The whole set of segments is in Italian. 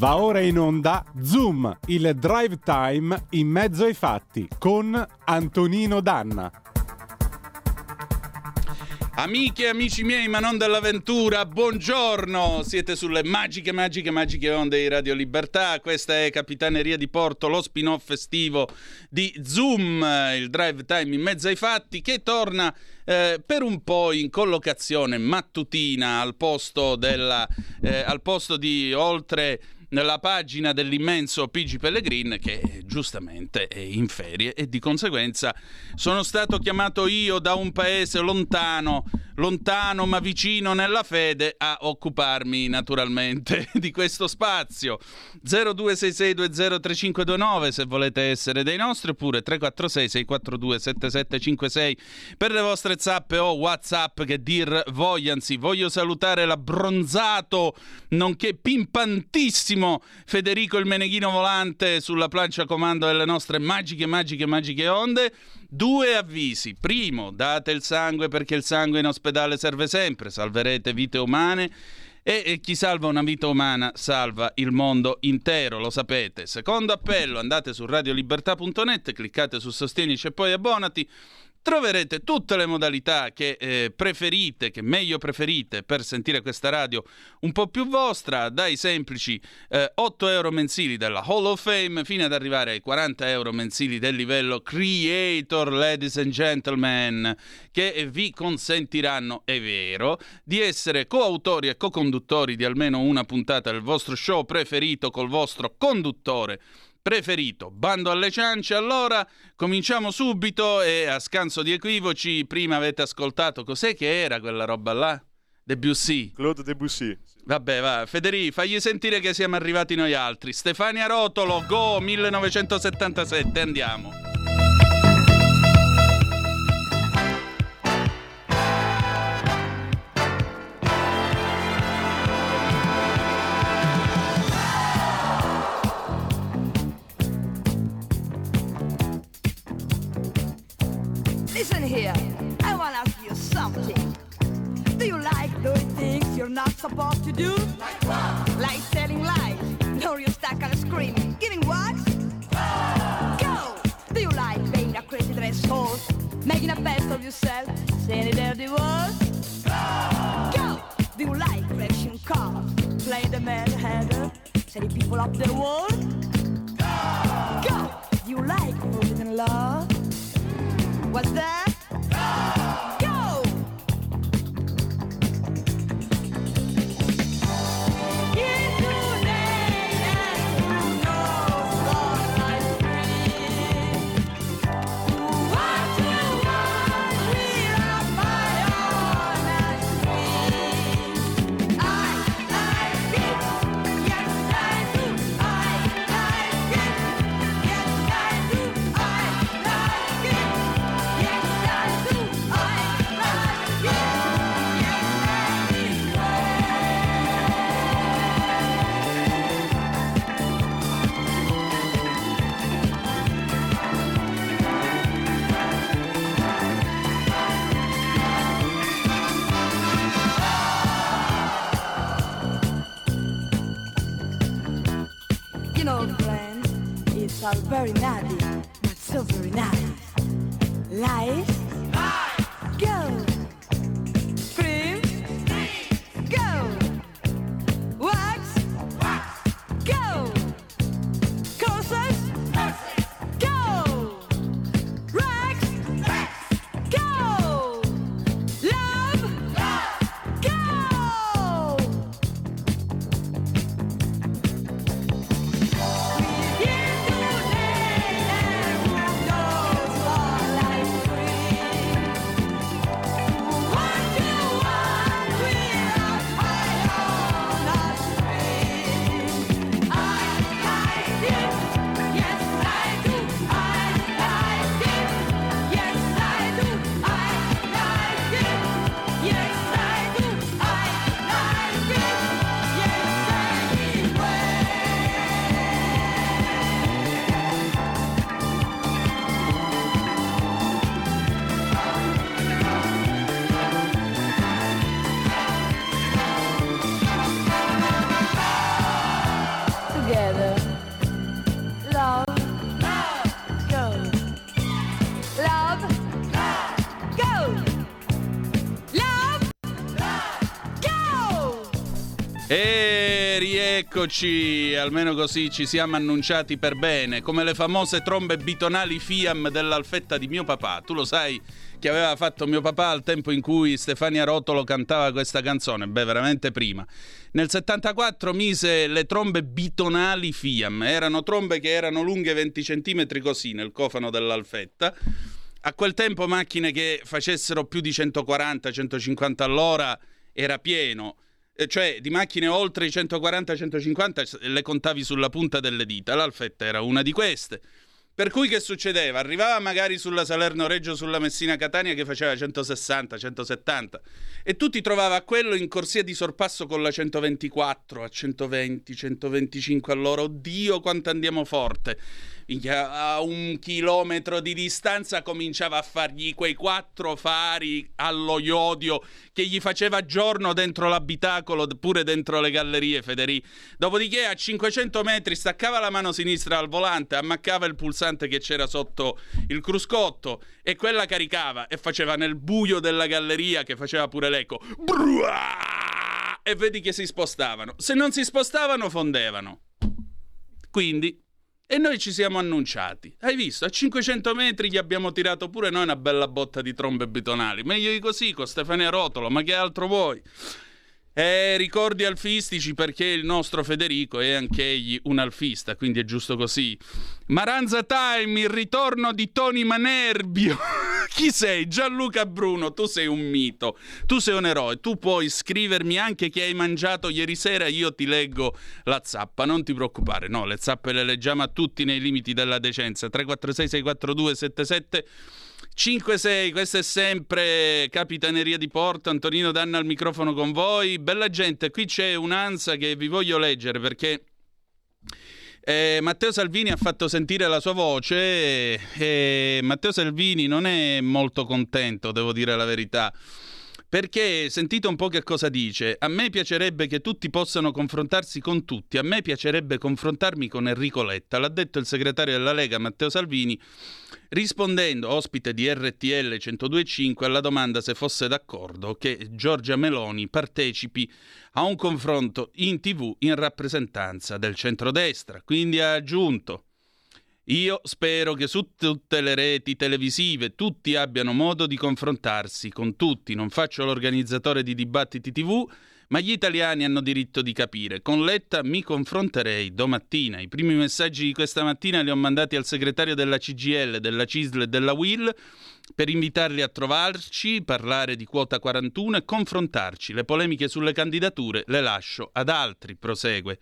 Va ora in onda Zoom, il drive time in mezzo ai fatti con Antonino Danna. Amiche e amici miei, ma non dell'avventura, buongiorno! Siete sulle magiche, magiche, magiche onde di Radio Libertà. Questa è Capitaneria di Porto, lo spin-off estivo di Zoom, il drive time in mezzo ai fatti, che torna eh, per un po' in collocazione mattutina al posto, della, eh, al posto di oltre nella pagina dell'immenso PG Pellegrin che giustamente è in ferie e di conseguenza sono stato chiamato io da un paese lontano, lontano ma vicino nella fede a occuparmi naturalmente di questo spazio. 0266203529 se volete essere dei nostri oppure 346 642 7756 per le vostre zappe o whatsapp che dir vogliansi. Voglio salutare l'abbronzato nonché pimpantissimo Federico il Meneghino volante sulla plancia comando delle nostre magiche, magiche, magiche onde. Due avvisi. Primo, date il sangue perché il sangue in ospedale serve sempre, salverete vite umane. E chi salva una vita umana salva il mondo intero, lo sapete. Secondo appello, andate su radiolibertà.net, cliccate su Sostienici e poi abbonati troverete tutte le modalità che eh, preferite, che meglio preferite per sentire questa radio un po' più vostra, dai semplici eh, 8 euro mensili della Hall of Fame fino ad arrivare ai 40 euro mensili del livello Creator, ladies and gentlemen, che vi consentiranno, è vero, di essere coautori e co-conduttori di almeno una puntata del vostro show preferito col vostro conduttore preferito. Bando alle ciance, allora cominciamo subito e a scanso di equivoci, prima avete ascoltato cos'è che era quella roba là? Debussy. Claude Debussy. Vabbè, va, Federico, fagli sentire che siamo arrivati noi altri. Stefania Rotolo, Go 1977, andiamo. Listen here, I want to ask you something. Do you like doing things you're not supposed to do? Like what? Like telling lies, or you stuck on a scream, giving what? Go! Do you like being a crazy dress horse, making a best of yourself, saying it dirty words? Go! Do you like crashing cars, playing the mad hatter, setting people up the wall? Go! Do you like forbidden love? What's that? are very naughty, but so very naughty. Life E rieccoci, almeno così ci siamo annunciati per bene, come le famose trombe bitonali Fiam dell'alfetta di mio papà. Tu lo sai che aveva fatto mio papà al tempo in cui Stefania Rotolo cantava questa canzone? Beh, veramente prima. Nel 74 mise le trombe bitonali Fiam, erano trombe che erano lunghe 20 cm così nel cofano dell'alfetta. A quel tempo macchine che facessero più di 140-150 all'ora era pieno cioè di macchine oltre i 140-150 le contavi sulla punta delle dita. L'Alfetta era una di queste. Per cui che succedeva? Arrivava magari sulla Salerno Reggio, sulla Messina Catania che faceva 160, 170 e tu ti trovavi a quello in corsia di sorpasso con la 124 a 120, 125 all'ora. Oddio quanto andiamo forte a un chilometro di distanza cominciava a fargli quei quattro fari allo iodio che gli faceva giorno dentro l'abitacolo, pure dentro le gallerie, Federico. Dopodiché a 500 metri staccava la mano sinistra al volante, ammaccava il pulsante che c'era sotto il cruscotto e quella caricava e faceva nel buio della galleria che faceva pure l'eco. Bruah! E vedi che si spostavano. Se non si spostavano, fondevano. Quindi e noi ci siamo annunciati. Hai visto? A 500 metri gli abbiamo tirato pure noi una bella botta di trombe bitonali. Meglio di così con Stefania Rotolo, ma che altro vuoi? Eh, ricordi alfistici perché il nostro Federico è anch'egli un alfista, quindi è giusto così. Maranza Time, il ritorno di Tony Manerbio. Chi sei? Gianluca Bruno, tu sei un mito, tu sei un eroe, tu puoi scrivermi anche che hai mangiato ieri sera, io ti leggo la zappa, non ti preoccupare, no, le zappe le leggiamo a tutti nei limiti della decenza. 346 642 77 5-6, questa è sempre Capitaneria di Porto, Antonino Danna al microfono con voi. Bella gente, qui c'è un'ansa che vi voglio leggere perché eh, Matteo Salvini ha fatto sentire la sua voce e, e Matteo Salvini non è molto contento, devo dire la verità. Perché sentite un po' che cosa dice. A me piacerebbe che tutti possano confrontarsi con tutti. A me piacerebbe confrontarmi con Enrico Letta. L'ha detto il segretario della Lega Matteo Salvini rispondendo, ospite di RTL 1025, alla domanda se fosse d'accordo che Giorgia Meloni partecipi a un confronto in tv in rappresentanza del centrodestra. Quindi ha aggiunto io spero che su tutte le reti televisive tutti abbiano modo di confrontarsi con tutti. Non faccio l'organizzatore di dibattiti TV, ma gli italiani hanno diritto di capire. Con Letta mi confronterei domattina. I primi messaggi di questa mattina li ho mandati al segretario della CGL, della CISL e della WIL per invitarli a trovarci, parlare di quota 41 e confrontarci. Le polemiche sulle candidature le lascio ad altri, prosegue.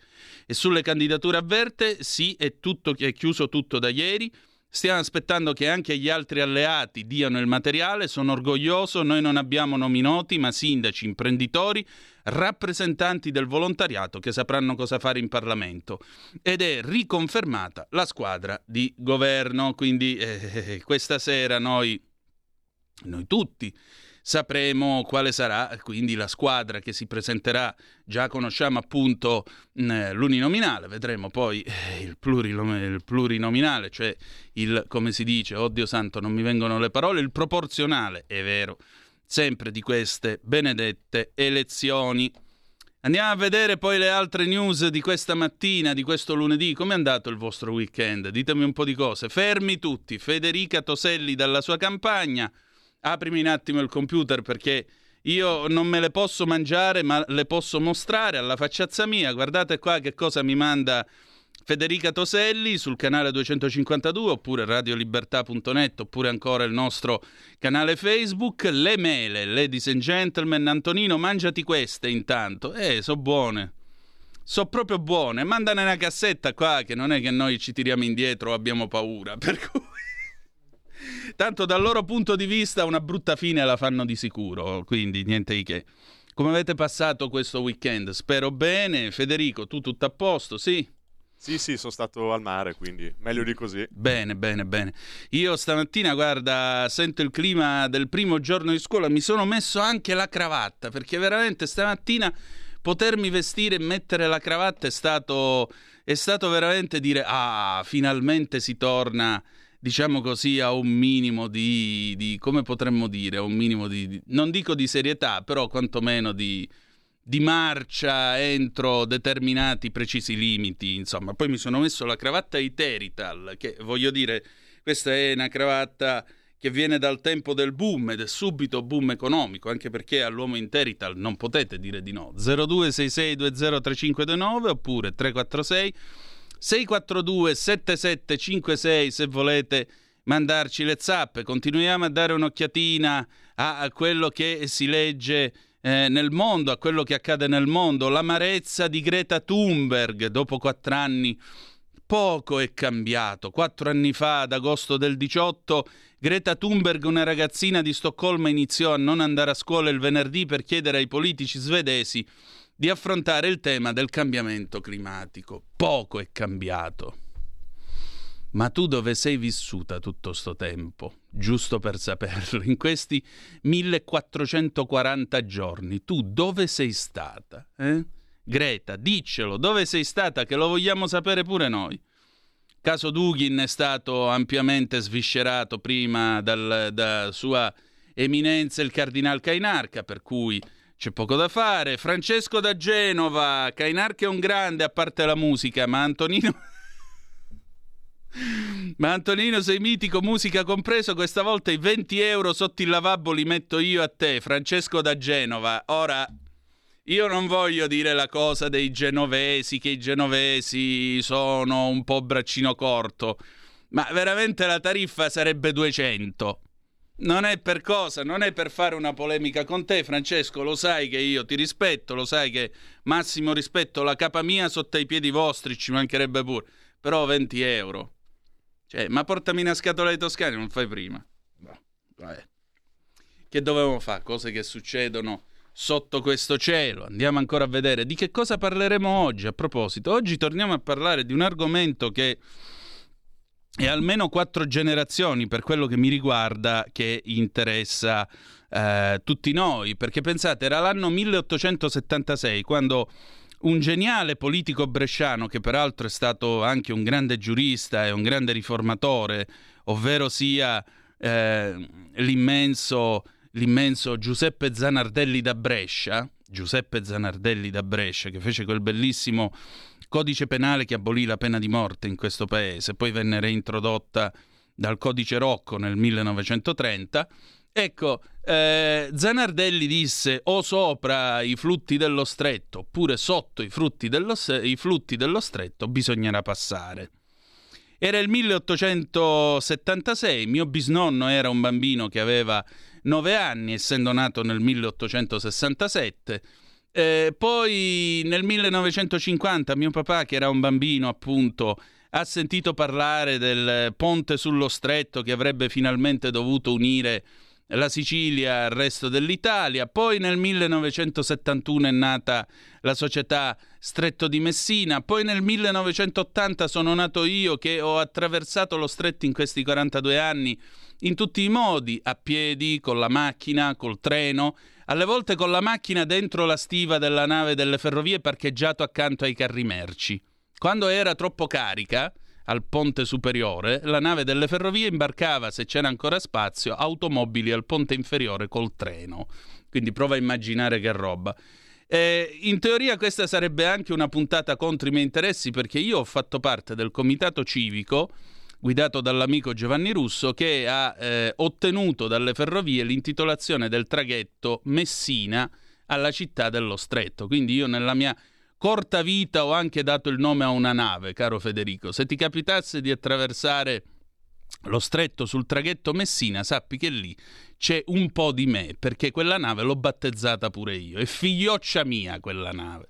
E sulle candidature avverte, sì, è, tutto, è chiuso tutto da ieri. Stiamo aspettando che anche gli altri alleati diano il materiale, sono orgoglioso, noi non abbiamo nomi noti, ma sindaci, imprenditori, rappresentanti del volontariato che sapranno cosa fare in Parlamento. Ed è riconfermata la squadra di governo, quindi eh, questa sera noi noi tutti sapremo quale sarà quindi la squadra che si presenterà. Già conosciamo appunto mh, l'uninominale, vedremo poi eh, il, il, plurinominale, cioè il, come si dice, oddio santo, non mi vengono le parole, il proporzionale, è vero, sempre di queste benedette elezioni. Andiamo a vedere poi le altre news di questa mattina, di questo lunedì. Come è andato il vostro weekend? Ditemi un po' di cose. Fermi tutti. Federica Toselli dalla sua campagna aprimi un attimo il computer perché io non me le posso mangiare, ma le posso mostrare alla facciazza mia. Guardate qua che cosa mi manda Federica Toselli sul canale 252 oppure radiolibertà.net oppure ancora il nostro canale Facebook. Le mele, ladies and gentlemen. Antonino, mangiati queste intanto. Eh, so buone. So proprio buone. Mandane una cassetta qua che non è che noi ci tiriamo indietro o abbiamo paura. Per cui... Tanto dal loro punto di vista una brutta fine la fanno di sicuro, quindi niente di che. Come avete passato questo weekend? Spero bene. Federico, tu tutto a posto, sì? Sì, sì, sono stato al mare, quindi meglio di così. Bene, bene, bene. Io stamattina, guarda, sento il clima del primo giorno di scuola, mi sono messo anche la cravatta, perché veramente stamattina potermi vestire e mettere la cravatta è stato, è stato veramente dire, ah, finalmente si torna diciamo così, a un minimo di, di come potremmo dire, a un minimo di, di, non dico di serietà, però quantomeno di, di marcia entro determinati precisi limiti, insomma. Poi mi sono messo la cravatta Iterital, che voglio dire, questa è una cravatta che viene dal tempo del boom ed è subito boom economico, anche perché all'uomo Interital non potete dire di no. 0266203529 oppure 346 642 7756 se volete mandarci le zappe. Continuiamo a dare un'occhiatina a, a quello che si legge eh, nel mondo, a quello che accade nel mondo. L'amarezza di Greta Thunberg dopo quattro anni. Poco è cambiato. Quattro anni fa, ad agosto del 18, Greta Thunberg, una ragazzina di Stoccolma, iniziò a non andare a scuola il venerdì per chiedere ai politici svedesi di affrontare il tema del cambiamento climatico. Poco è cambiato. Ma tu dove sei vissuta tutto sto tempo? Giusto per saperlo, in questi 1440 giorni, tu dove sei stata? Eh? Greta, diccelo, dove sei stata che lo vogliamo sapere pure noi. Caso Dugin è stato ampiamente sviscerato prima dal, da sua eminenza il cardinal Cainarca, per cui c'è poco da fare. Francesco da Genova, Cainarca è un grande a parte la musica, ma Antonino ma Antonino sei mitico, musica compreso, questa volta i 20 euro sotto il lavabo li metto io a te, Francesco da Genova. Ora, io non voglio dire la cosa dei genovesi, che i genovesi sono un po' braccino corto, ma veramente la tariffa sarebbe 200. Non è per cosa, non è per fare una polemica con te, Francesco. Lo sai che io ti rispetto, lo sai che massimo rispetto la capa mia sotto i piedi vostri, ci mancherebbe pure. Però 20 euro. Cioè, ma portami una scatola di toscani, non fai prima. Vabbè. Che dovevamo fare? Cose che succedono sotto questo cielo. Andiamo ancora a vedere di che cosa parleremo oggi. A proposito, oggi torniamo a parlare di un argomento che è almeno quattro generazioni per quello che mi riguarda che interessa eh, tutti noi. Perché pensate, era l'anno 1876 quando un geniale politico bresciano che peraltro è stato anche un grande giurista e un grande riformatore, ovvero sia eh, l'immenso, l'immenso Giuseppe Zanardelli da Brescia, Giuseppe Zanardelli da Brescia, che fece quel bellissimo codice penale che abolì la pena di morte in questo paese, poi venne reintrodotta dal codice Rocco nel 1930 Ecco, eh, Zanardelli disse o sopra i flutti dello stretto oppure sotto i, dello, i flutti dello stretto bisognerà passare. Era il 1876, mio bisnonno era un bambino che aveva 9 anni, essendo nato nel 1867. Eh, poi nel 1950 mio papà, che era un bambino appunto, ha sentito parlare del ponte sullo stretto che avrebbe finalmente dovuto unire la Sicilia al resto dell'Italia. Poi nel 1971 è nata la società Stretto di Messina, poi nel 1980 sono nato io che ho attraversato lo stretto in questi 42 anni in tutti i modi, a piedi, con la macchina, col treno, alle volte con la macchina dentro la stiva della nave delle ferrovie parcheggiato accanto ai carri merci. Quando era troppo carica, al ponte superiore, la nave delle ferrovie imbarcava, se c'era ancora spazio, automobili al ponte inferiore col treno. Quindi prova a immaginare che roba. Eh, in teoria questa sarebbe anche una puntata contro i miei interessi perché io ho fatto parte del comitato civico guidato dall'amico Giovanni Russo che ha eh, ottenuto dalle ferrovie l'intitolazione del traghetto Messina alla città dello Stretto. Quindi io nella mia corta vita ho anche dato il nome a una nave, caro Federico. Se ti capitasse di attraversare lo stretto sul traghetto Messina, sappi che lì c'è un po' di me, perché quella nave l'ho battezzata pure io, è figlioccia mia quella nave.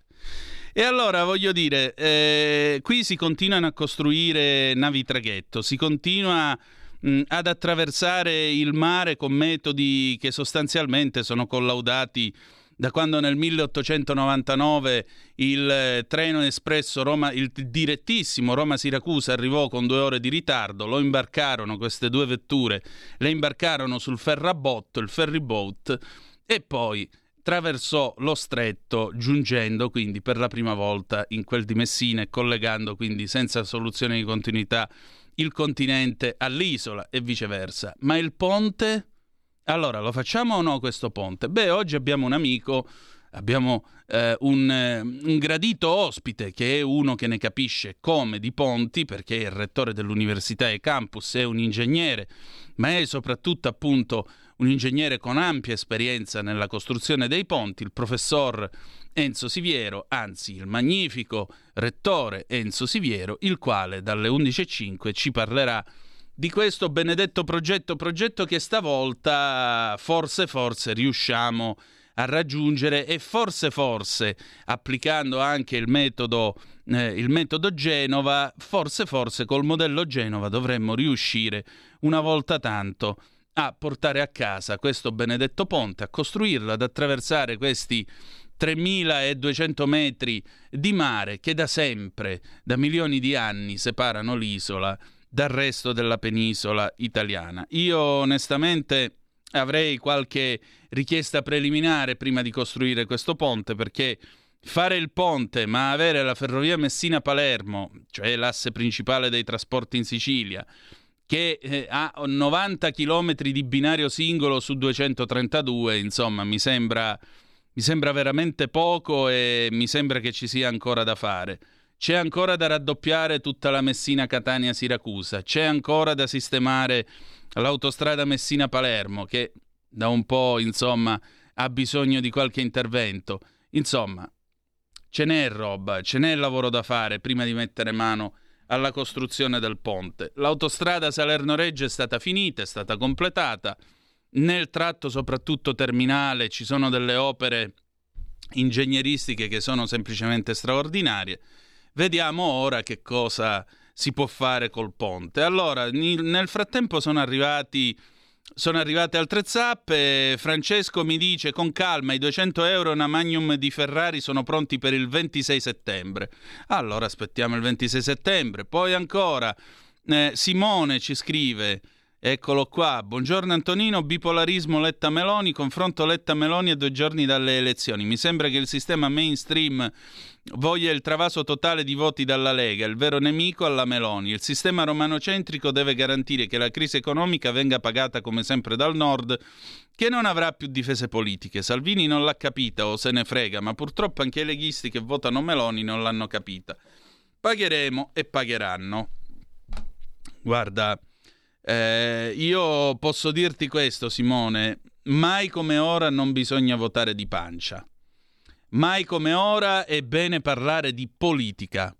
E allora voglio dire, eh, qui si continuano a costruire navi traghetto, si continua mh, ad attraversare il mare con metodi che sostanzialmente sono collaudati da quando nel 1899 il eh, treno espresso Roma, il direttissimo Roma-Siracusa arrivò con due ore di ritardo, lo imbarcarono queste due vetture, le imbarcarono sul ferrabotto, il ferryboat, e poi attraversò lo stretto giungendo quindi per la prima volta in quel di Messina e collegando quindi senza soluzione di continuità il continente all'isola e viceversa. Ma il ponte allora, lo facciamo o no questo ponte? Beh, oggi abbiamo un amico abbiamo eh, un, eh, un, gradito ospite che è uno che ne capisce come di ponti, perché è il rettore dell'università e campus, è un ingegnere, ma è soprattutto appunto un ingegnere con ampia esperienza nella costruzione dei ponti, il professor Enzo Siviero, anzi il magnifico rettore Enzo Siviero, il quale dalle 11.05 ci parlerà di questo benedetto progetto, progetto che stavolta forse forse riusciamo a raggiungere e forse forse applicando anche il metodo, eh, il metodo Genova, forse forse col modello Genova dovremmo riuscire una volta tanto a portare a casa questo benedetto ponte, a costruirlo, ad attraversare questi 3200 metri di mare che da sempre, da milioni di anni, separano l'isola dal resto della penisola italiana. Io onestamente avrei qualche richiesta preliminare prima di costruire questo ponte perché fare il ponte ma avere la ferrovia Messina-Palermo, cioè l'asse principale dei trasporti in Sicilia, che eh, ha 90 km di binario singolo su 232, insomma, mi sembra, mi sembra veramente poco e mi sembra che ci sia ancora da fare. C'è ancora da raddoppiare tutta la Messina-Catania-Siracusa, c'è ancora da sistemare l'autostrada Messina-Palermo che da un po', insomma, ha bisogno di qualche intervento. Insomma, ce n'è roba, ce n'è lavoro da fare prima di mettere mano alla costruzione del ponte. L'autostrada Salerno-Reggio è stata finita, è stata completata. Nel tratto soprattutto terminale ci sono delle opere ingegneristiche che sono semplicemente straordinarie. Vediamo ora che cosa si può fare col ponte. Allora, nel frattempo sono arrivati sono arrivate altre zappe. Francesco mi dice con calma: i 200 euro una Magnum di Ferrari sono pronti per il 26 settembre. Allora aspettiamo il 26 settembre. Poi ancora eh, Simone ci scrive. Eccolo qua, buongiorno Antonino, bipolarismo Letta-Meloni, confronto Letta-Meloni a due giorni dalle elezioni. Mi sembra che il sistema mainstream voglia il travaso totale di voti dalla Lega, il vero nemico alla Meloni. Il sistema romanocentrico deve garantire che la crisi economica venga pagata come sempre dal nord, che non avrà più difese politiche. Salvini non l'ha capita o se ne frega, ma purtroppo anche i leghisti che votano Meloni non l'hanno capita. Pagheremo e pagheranno. Guarda, eh, io posso dirti questo, Simone, mai come ora non bisogna votare di pancia. Mai come ora è bene parlare di politica,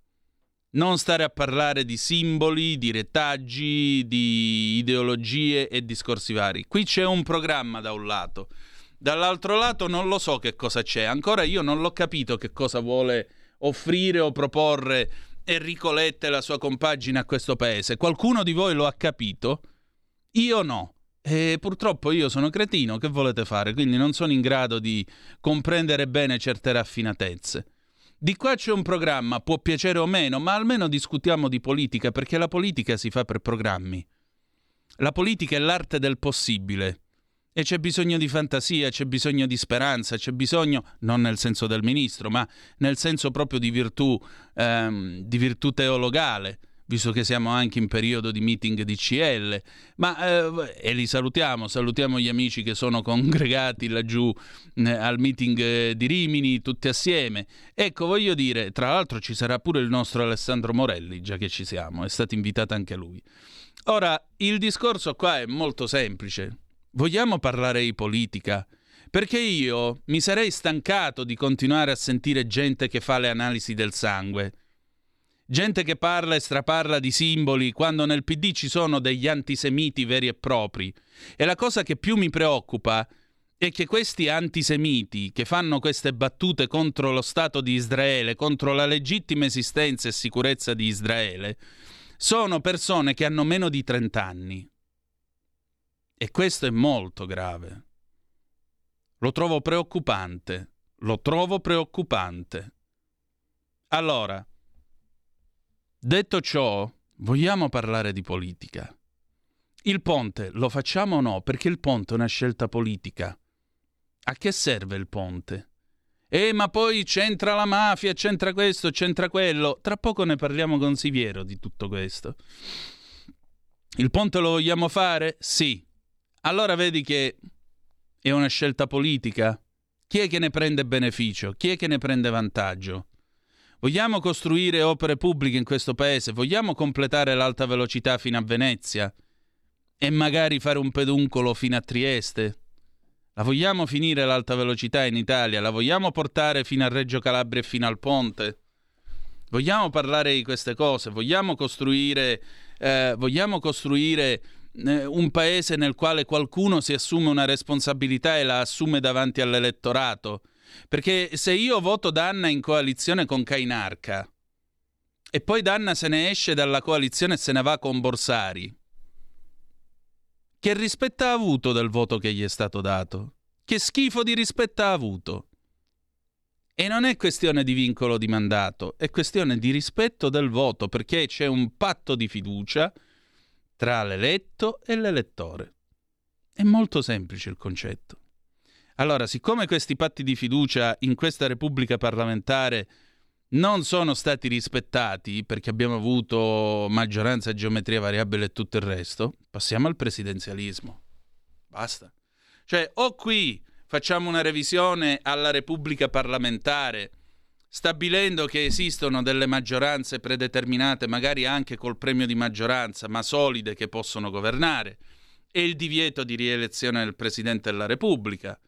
non stare a parlare di simboli, di retaggi, di ideologie e discorsi vari. Qui c'è un programma da un lato, dall'altro lato non lo so che cosa c'è, ancora io non l'ho capito che cosa vuole offrire o proporre Enrico Letta e la sua compagine a questo paese. Qualcuno di voi lo ha capito? Io no. E purtroppo io sono cretino, che volete fare? Quindi non sono in grado di comprendere bene certe raffinatezze. Di qua c'è un programma, può piacere o meno, ma almeno discutiamo di politica, perché la politica si fa per programmi. La politica è l'arte del possibile. E c'è bisogno di fantasia, c'è bisogno di speranza, c'è bisogno, non nel senso del ministro, ma nel senso proprio di virtù, ehm, di virtù teologale, visto che siamo anche in periodo di meeting di CL. Ma, eh, e li salutiamo, salutiamo gli amici che sono congregati laggiù eh, al meeting di Rimini, tutti assieme. Ecco, voglio dire, tra l'altro ci sarà pure il nostro Alessandro Morelli, già che ci siamo, è stato invitato anche lui. Ora, il discorso qua è molto semplice. Vogliamo parlare di politica? Perché io mi sarei stancato di continuare a sentire gente che fa le analisi del sangue. Gente che parla e straparla di simboli quando nel PD ci sono degli antisemiti veri e propri. E la cosa che più mi preoccupa è che questi antisemiti che fanno queste battute contro lo Stato di Israele, contro la legittima esistenza e sicurezza di Israele, sono persone che hanno meno di 30 anni. E questo è molto grave. Lo trovo preoccupante. Lo trovo preoccupante. Allora, detto ciò, vogliamo parlare di politica. Il ponte lo facciamo o no? Perché il ponte è una scelta politica. A che serve il ponte? Eh, ma poi c'entra la mafia, c'entra questo, c'entra quello. Tra poco ne parliamo con Siviero di tutto questo. Il ponte lo vogliamo fare? Sì allora vedi che è una scelta politica? Chi è che ne prende beneficio? Chi è che ne prende vantaggio? Vogliamo costruire opere pubbliche in questo paese? Vogliamo completare l'alta velocità fino a Venezia? E magari fare un peduncolo fino a Trieste? La vogliamo finire l'alta velocità in Italia? La vogliamo portare fino a Reggio Calabria e fino al ponte? Vogliamo parlare di queste cose? Vogliamo costruire, eh, vogliamo costruire eh, un paese nel quale qualcuno si assume una responsabilità e la assume davanti all'elettorato? Perché se io voto Danna in coalizione con Cainarca e poi Danna se ne esce dalla coalizione e se ne va con Borsari, che rispetto ha avuto del voto che gli è stato dato? Che schifo di rispetto ha avuto? E non è questione di vincolo di mandato, è questione di rispetto del voto, perché c'è un patto di fiducia tra l'eletto e l'elettore. È molto semplice il concetto. Allora, siccome questi patti di fiducia in questa Repubblica parlamentare non sono stati rispettati perché abbiamo avuto maggioranza, geometria variabile e tutto il resto, passiamo al presidenzialismo. Basta. Cioè, o qui facciamo una revisione alla Repubblica parlamentare, stabilendo che esistono delle maggioranze predeterminate, magari anche col premio di maggioranza, ma solide che possono governare, e il divieto di rielezione del Presidente della Repubblica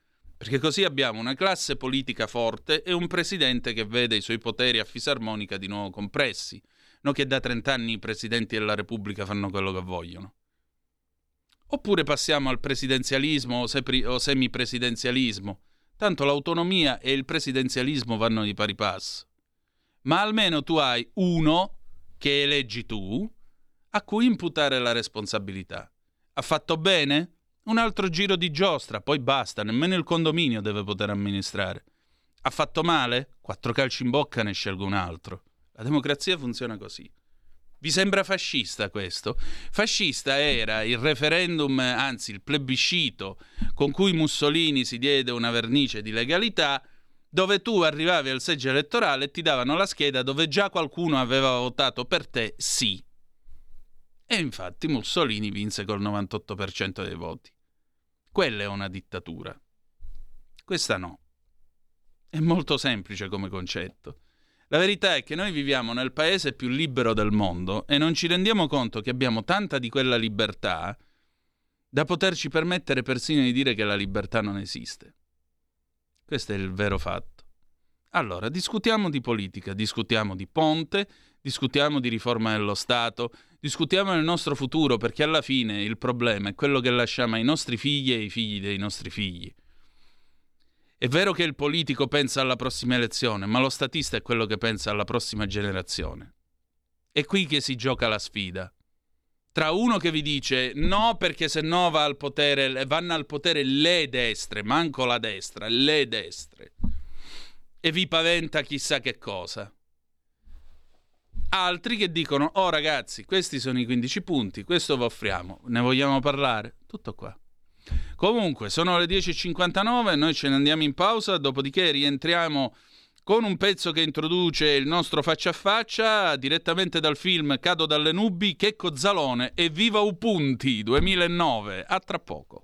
perché così abbiamo una classe politica forte e un presidente che vede i suoi poteri a fisarmonica di nuovo compressi, non che da 30 anni i presidenti della Repubblica fanno quello che vogliono. Oppure passiamo al presidenzialismo o, sepri- o semipresidenzialismo, tanto l'autonomia e il presidenzialismo vanno di pari passo. Ma almeno tu hai uno che eleggi tu a cui imputare la responsabilità. Ha fatto bene? Un altro giro di giostra, poi basta, nemmeno il condominio deve poter amministrare. Ha fatto male? Quattro calci in bocca ne scelgo un altro. La democrazia funziona così. Vi sembra fascista questo? Fascista era il referendum, anzi il plebiscito, con cui Mussolini si diede una vernice di legalità, dove tu arrivavi al seggio elettorale e ti davano la scheda dove già qualcuno aveva votato per te sì. E infatti Mussolini vinse col 98% dei voti. Quella è una dittatura. Questa no. È molto semplice come concetto. La verità è che noi viviamo nel paese più libero del mondo e non ci rendiamo conto che abbiamo tanta di quella libertà da poterci permettere persino di dire che la libertà non esiste. Questo è il vero fatto. Allora, discutiamo di politica, discutiamo di ponte, discutiamo di riforma dello Stato, discutiamo del nostro futuro perché alla fine il problema è quello che lasciamo ai nostri figli e ai figli dei nostri figli. È vero che il politico pensa alla prossima elezione, ma lo statista è quello che pensa alla prossima generazione. È qui che si gioca la sfida. Tra uno che vi dice no perché se no va al potere, vanno al potere le destre, manco la destra, le destre, e vi paventa chissà che cosa altri che dicono oh ragazzi questi sono i 15 punti questo vi offriamo ne vogliamo parlare? Tutto qua. Comunque sono le 10.59 noi ce ne andiamo in pausa dopodiché rientriamo con un pezzo che introduce il nostro faccia a faccia direttamente dal film Cado dalle nubi Checco Zalone e Viva Upunti 2009 a tra poco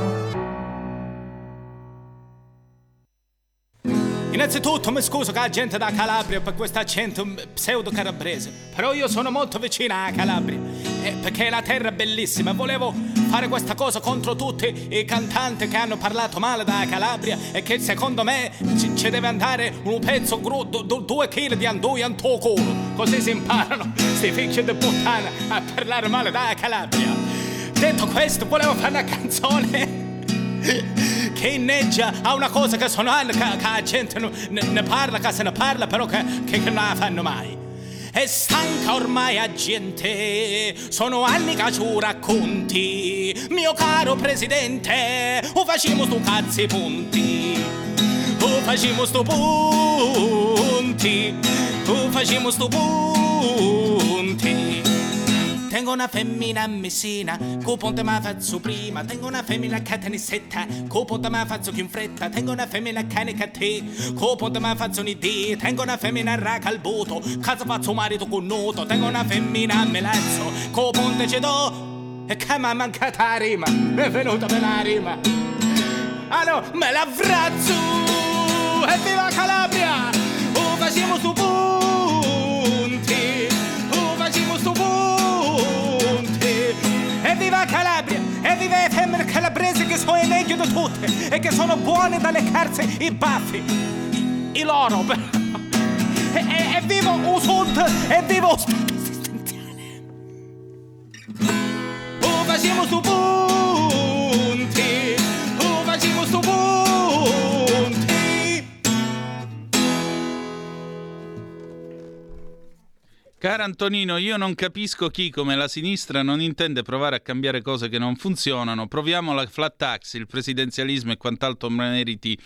Innanzitutto mi scuso con la gente da Calabria per questo accento pseudo calabrese, però io sono molto vicina a Calabria, eh, perché la terra è bellissima. Volevo fare questa cosa contro tutti i cantanti che hanno parlato male da Calabria e che secondo me ci, ci deve andare un pezzo gru, du, du, due chili di andui in tuo culo. Così si imparano sti figli di puttana a parlare male da Calabria. Detto questo, volevo fare una canzone che inneggia a una cosa che sono anni che, che la gente ne, ne, parla, che se ne parla, però che, che, che non la fanno mai. è stanca ormai a gente. Sono anni che ci racconti, mio caro presidente, o facciamo sto cazzi punti. O facciamo sto punti, o facciamo sto punti. Tengo una femmina a Messina, co ponte ma faccio prima. Tengo una femmina a Catanissetta, co ponte ma faccio più in fretta. Tengo una femmina a Canica te, co ponte ma faccio un'idea. Tengo una femmina a Racalboto, casa faccio marito con noto. Tengo una femmina a Melazzo, co ponte ce do. E che mi è mancata la rima, mi è venuta per la rima. Ah no, me la frazzo! Evviva Calabria! O facciamo su punti! Che sono meglio di tutte e che sono buone dalle carze i baffi! I, loro! E, e, e vivo un sud! E vivo un Stato assistenziale! O facciamo su Caro Antonino, io non capisco chi come la sinistra non intende provare a cambiare cose che non funzionano. Proviamo la flat tax, il presidenzialismo e quant'altro meriti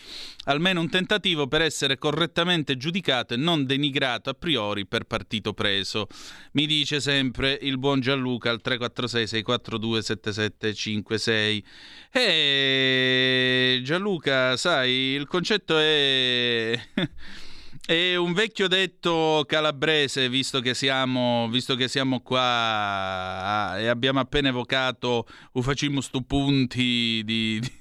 almeno un tentativo per essere correttamente giudicato e non denigrato a priori per partito preso. Mi dice sempre il buon Gianluca al 346 642 7756. E Gianluca, sai, il concetto è È un vecchio detto calabrese, visto che siamo, visto che siamo qua ah, e abbiamo appena evocato u facciamo stu punti di, di,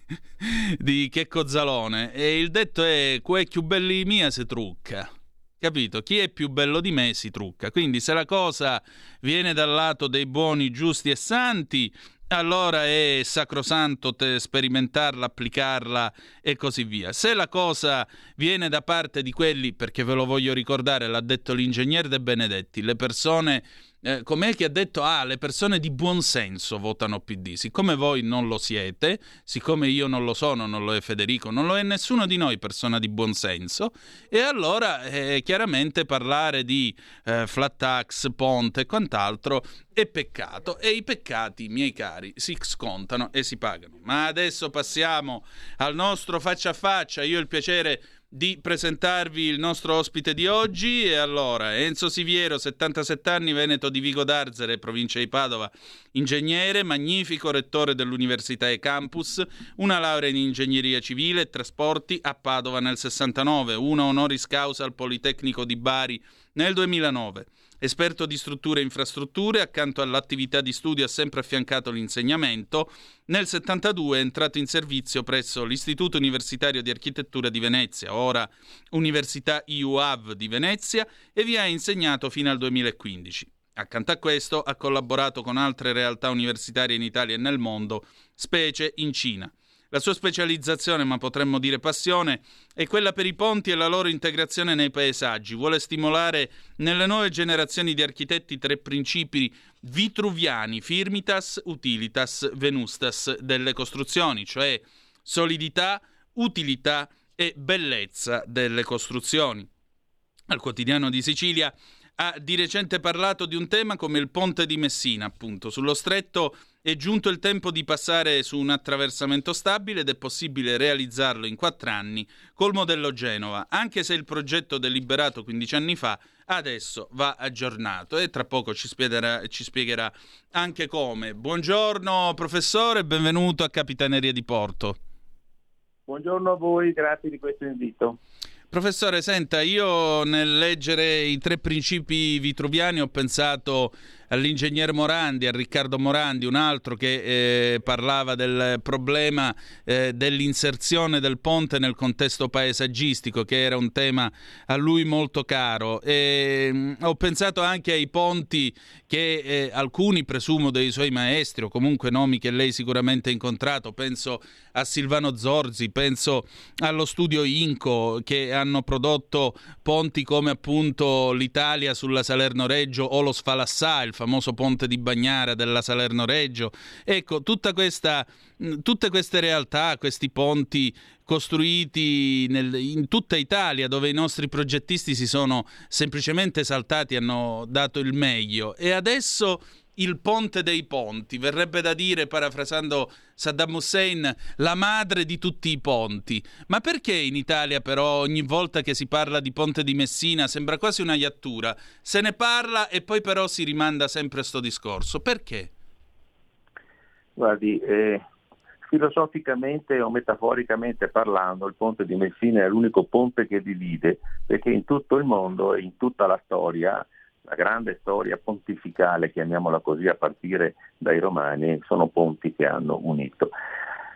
di Checco Zalone. E il detto è: Quei più belli mia si trucca. Capito? Chi è più bello di me si trucca. Quindi, se la cosa viene dal lato dei buoni, giusti e santi, allora è sacrosanto sperimentarla, applicarla e così via. Se la cosa viene da parte di quelli, perché ve lo voglio ricordare, l'ha detto l'ingegnere De Benedetti, le persone, eh, com'è che ha detto, ah, le persone di buon senso votano PD. Siccome voi non lo siete, siccome io non lo sono, non lo è Federico, non lo è nessuno di noi persona di buon senso, e allora eh, chiaramente parlare di eh, flat tax, ponte e quant'altro è peccato e i peccati, miei cari, si scontano e si pagano. Ma adesso passiamo al nostro faccia a faccia. Io ho il piacere di presentarvi il nostro ospite di oggi e allora Enzo Siviero, 77 anni, veneto di Vigo d'Arzere, provincia di Padova, ingegnere, magnifico rettore dell'Università e Campus, una laurea in ingegneria civile e trasporti a Padova nel 69, una honoris causa al Politecnico di Bari nel 2009. Esperto di strutture e infrastrutture, accanto all'attività di studio ha sempre affiancato l'insegnamento. Nel 72 è entrato in servizio presso l'Istituto Universitario di Architettura di Venezia, ora Università IUAV di Venezia, e vi ha insegnato fino al 2015. Accanto a questo ha collaborato con altre realtà universitarie in Italia e nel mondo, specie in Cina. La sua specializzazione, ma potremmo dire passione, è quella per i ponti e la loro integrazione nei paesaggi. Vuole stimolare nelle nuove generazioni di architetti tre principi vitruviani, firmitas, utilitas, venustas delle costruzioni, cioè solidità, utilità e bellezza delle costruzioni. Al quotidiano di Sicilia ha di recente parlato di un tema come il ponte di Messina, appunto. Sullo stretto è giunto il tempo di passare su un attraversamento stabile ed è possibile realizzarlo in quattro anni col modello Genova, anche se il progetto deliberato 15 anni fa adesso va aggiornato e tra poco ci spiegherà, ci spiegherà anche come. Buongiorno professore, benvenuto a Capitaneria di Porto. Buongiorno a voi, grazie di questo invito. Professore, senta, io nel leggere i tre principi vitruviani ho pensato all'ingegner Morandi, a Riccardo Morandi, un altro che eh, parlava del problema eh, dell'inserzione del ponte nel contesto paesaggistico, che era un tema a lui molto caro. E, mh, ho pensato anche ai ponti che eh, alcuni, presumo, dei suoi maestri, o comunque nomi che lei sicuramente ha incontrato, penso a Silvano Zorzi, penso allo studio Inco, che hanno prodotto ponti come appunto l'Italia sulla Salerno Reggio o lo Sfalassà, il famoso famoso ponte di Bagnara della Salerno-Reggio. Ecco, questa, tutte queste realtà, questi ponti costruiti nel, in tutta Italia dove i nostri progettisti si sono semplicemente saltati, hanno dato il meglio e adesso il ponte dei ponti, verrebbe da dire, parafrasando Saddam Hussein, la madre di tutti i ponti. Ma perché in Italia però ogni volta che si parla di ponte di Messina sembra quasi una iattura? Se ne parla e poi però si rimanda sempre a sto discorso. Perché? Guardi, eh, filosoficamente o metaforicamente parlando, il ponte di Messina è l'unico ponte che divide, perché in tutto il mondo e in tutta la storia la grande storia pontificale, chiamiamola così, a partire dai romani, sono ponti che hanno unito.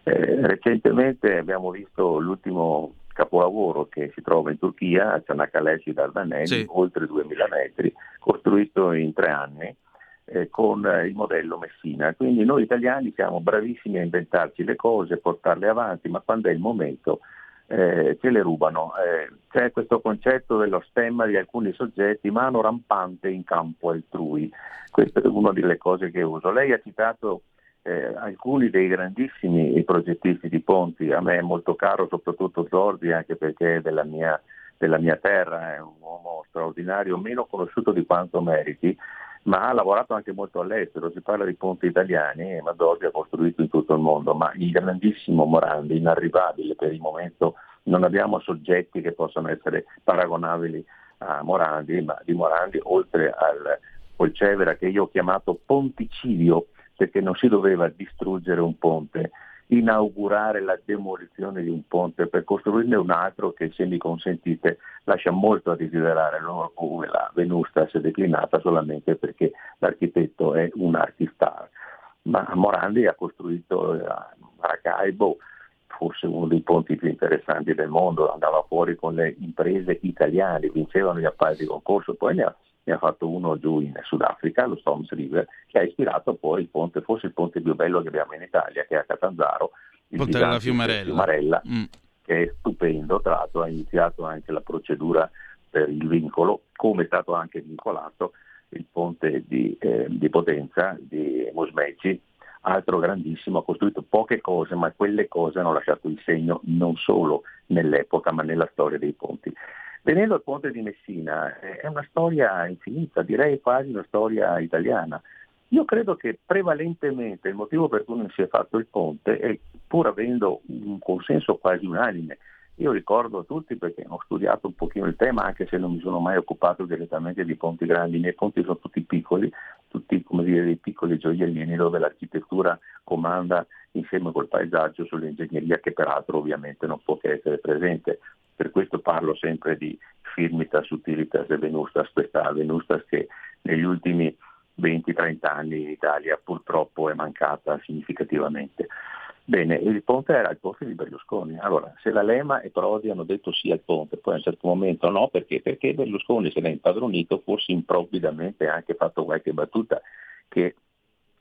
Eh, recentemente abbiamo visto l'ultimo capolavoro che si trova in Turchia, a Cianacalessi Dardanelli, sì. oltre 2000 metri, costruito in tre anni eh, con il modello Messina. Quindi noi italiani siamo bravissimi a inventarci le cose, portarle avanti, ma quando è il momento eh, ce le rubano. Eh, c'è questo concetto dello stemma di alcuni soggetti, mano rampante in campo altrui. Questa è una delle cose che uso. Lei ha citato eh, alcuni dei grandissimi progettisti di ponti, a me è molto caro soprattutto Zordi anche perché è della mia, della mia terra, è un uomo straordinario, meno conosciuto di quanto meriti, ma ha lavorato anche molto all'estero, si parla di ponti italiani e Madordi ha costruito in tutto il mondo, ma il grandissimo Morandi, inarrivabile per il momento, non abbiamo soggetti che possano essere paragonabili a Morandi, ma di Morandi oltre al Polcevera che io ho chiamato ponticidio perché non si doveva distruggere un ponte, inaugurare la demolizione di un ponte per costruirne un altro che, se mi consentite, lascia molto a desiderare come la Venusta si è declinata solamente perché l'architetto è un artistar. Ma Morandi ha costruito a eh, Maracaibo forse uno dei ponti più interessanti del mondo, andava fuori con le imprese italiane, vincevano gli appalti di concorso, poi ne ha ne ha fatto uno giù in Sudafrica, lo Storms River, che ha ispirato poi il ponte, forse il ponte più bello che abbiamo in Italia, che è a Catanzaro, il ponte della Fiumarella, Fiumarella mm. che è stupendo, tra l'altro ha iniziato anche la procedura per il vincolo, come è stato anche vincolato il ponte di, eh, di Potenza, di Mosmeci, altro grandissimo, ha costruito poche cose, ma quelle cose hanno lasciato il segno non solo nell'epoca, ma nella storia dei ponti. Venendo al ponte di Messina, è una storia infinita, direi quasi una storia italiana. Io credo che prevalentemente il motivo per cui non si è fatto il ponte è pur avendo un consenso quasi unanime. Io ricordo a tutti perché ho studiato un pochino il tema, anche se non mi sono mai occupato direttamente di ponti grandi, i miei ponti sono tutti piccoli, tutti come dire dei piccoli gioiellini dove l'architettura comanda insieme col paesaggio sull'ingegneria che peraltro ovviamente non può che essere presente. Per questo parlo sempre di firmitas, utilitas e venustas, questa venustas che negli ultimi 20-30 anni in Italia purtroppo è mancata significativamente. Bene, il ponte era il ponte di Berlusconi. Allora, se la Lema e Prodi hanno detto sì al ponte, poi a un certo momento no, perché? Perché Berlusconi se l'è impadronito, forse improvvidamente ha anche fatto qualche battuta che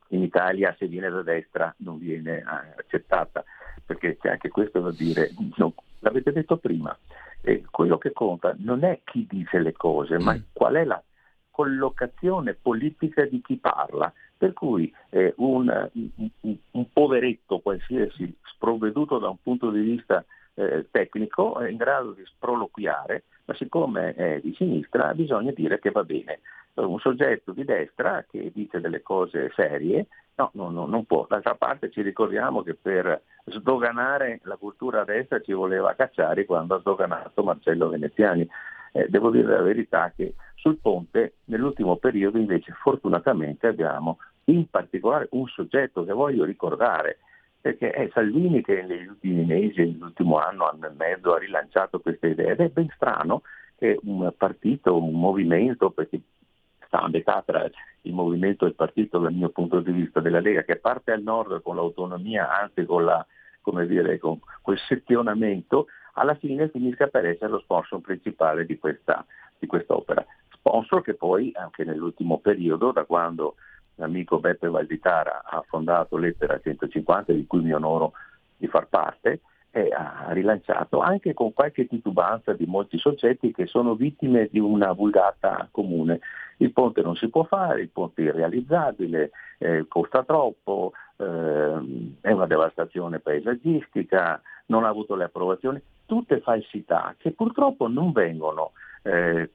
in Italia se viene da destra non viene eh, accettata, perché c'è anche questo da dire, no, l'avete detto prima, eh, quello che conta non è chi dice le cose, ma mm. qual è la collocazione politica di chi parla. Per cui eh, un, un, un, poveretto qualsiasi sprovveduto da un punto di vista eh, tecnico è in grado di sproloquiare, ma siccome è di sinistra bisogna dire che va bene un soggetto di destra che dice delle cose serie, no, no, no, non può. D'altra parte ci ricordiamo che per sdoganare la cultura a destra ci voleva Cacciari quando ha sdoganato Marcello Veneziani. Eh, devo dire la verità che sul ponte nell'ultimo periodo invece fortunatamente abbiamo in particolare un soggetto che voglio ricordare, perché è Salvini che negli ultimi mesi, nell'ultimo anno, anno e mezzo ha rilanciato queste idee ed è ben strano che un partito, un movimento, perché sta a metà tra il movimento e il partito dal mio punto di vista della Lega, che parte al nord con l'autonomia, anzi con, la, dire, con quel settionamento, alla fine finisca per essere lo sponsor principale di questa, di quest'opera. Sponsor che poi anche nell'ultimo periodo, da quando l'amico Beppe Valditara ha fondato Lettera 150, di cui mi onoro di far parte, e ha rilanciato anche con qualche titubanza di molti soggetti che sono vittime di una vulgata comune. il ponte non si può fare, il ponte è irrealizzabile, eh, costa troppo, eh, è una devastazione paesaggistica, non ha avuto le approvazioni, tutte falsità che purtroppo non vengono eh,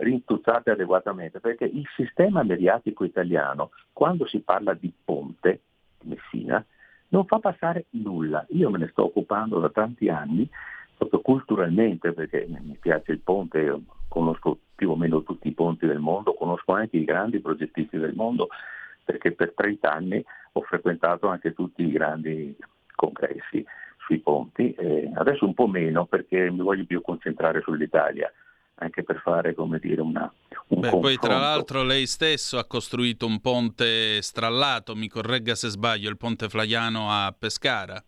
rintuzzate adeguatamente, perché il sistema mediatico italiano, quando si parla di ponte, Messina, non fa passare nulla. Io me ne sto occupando da tanti anni, proprio culturalmente, perché mi piace il ponte, conosco più o meno tutti i ponti del mondo, conosco anche i grandi progettisti del mondo, perché per 30 anni ho frequentato anche tutti i grandi congressi sui ponti, eh, adesso un po' meno perché mi voglio più concentrare sull'Italia anche per fare come dire una un Beh, poi tra l'altro lei stesso ha costruito un ponte strallato, mi corregga se sbaglio, il ponte Flaiano a Pescara.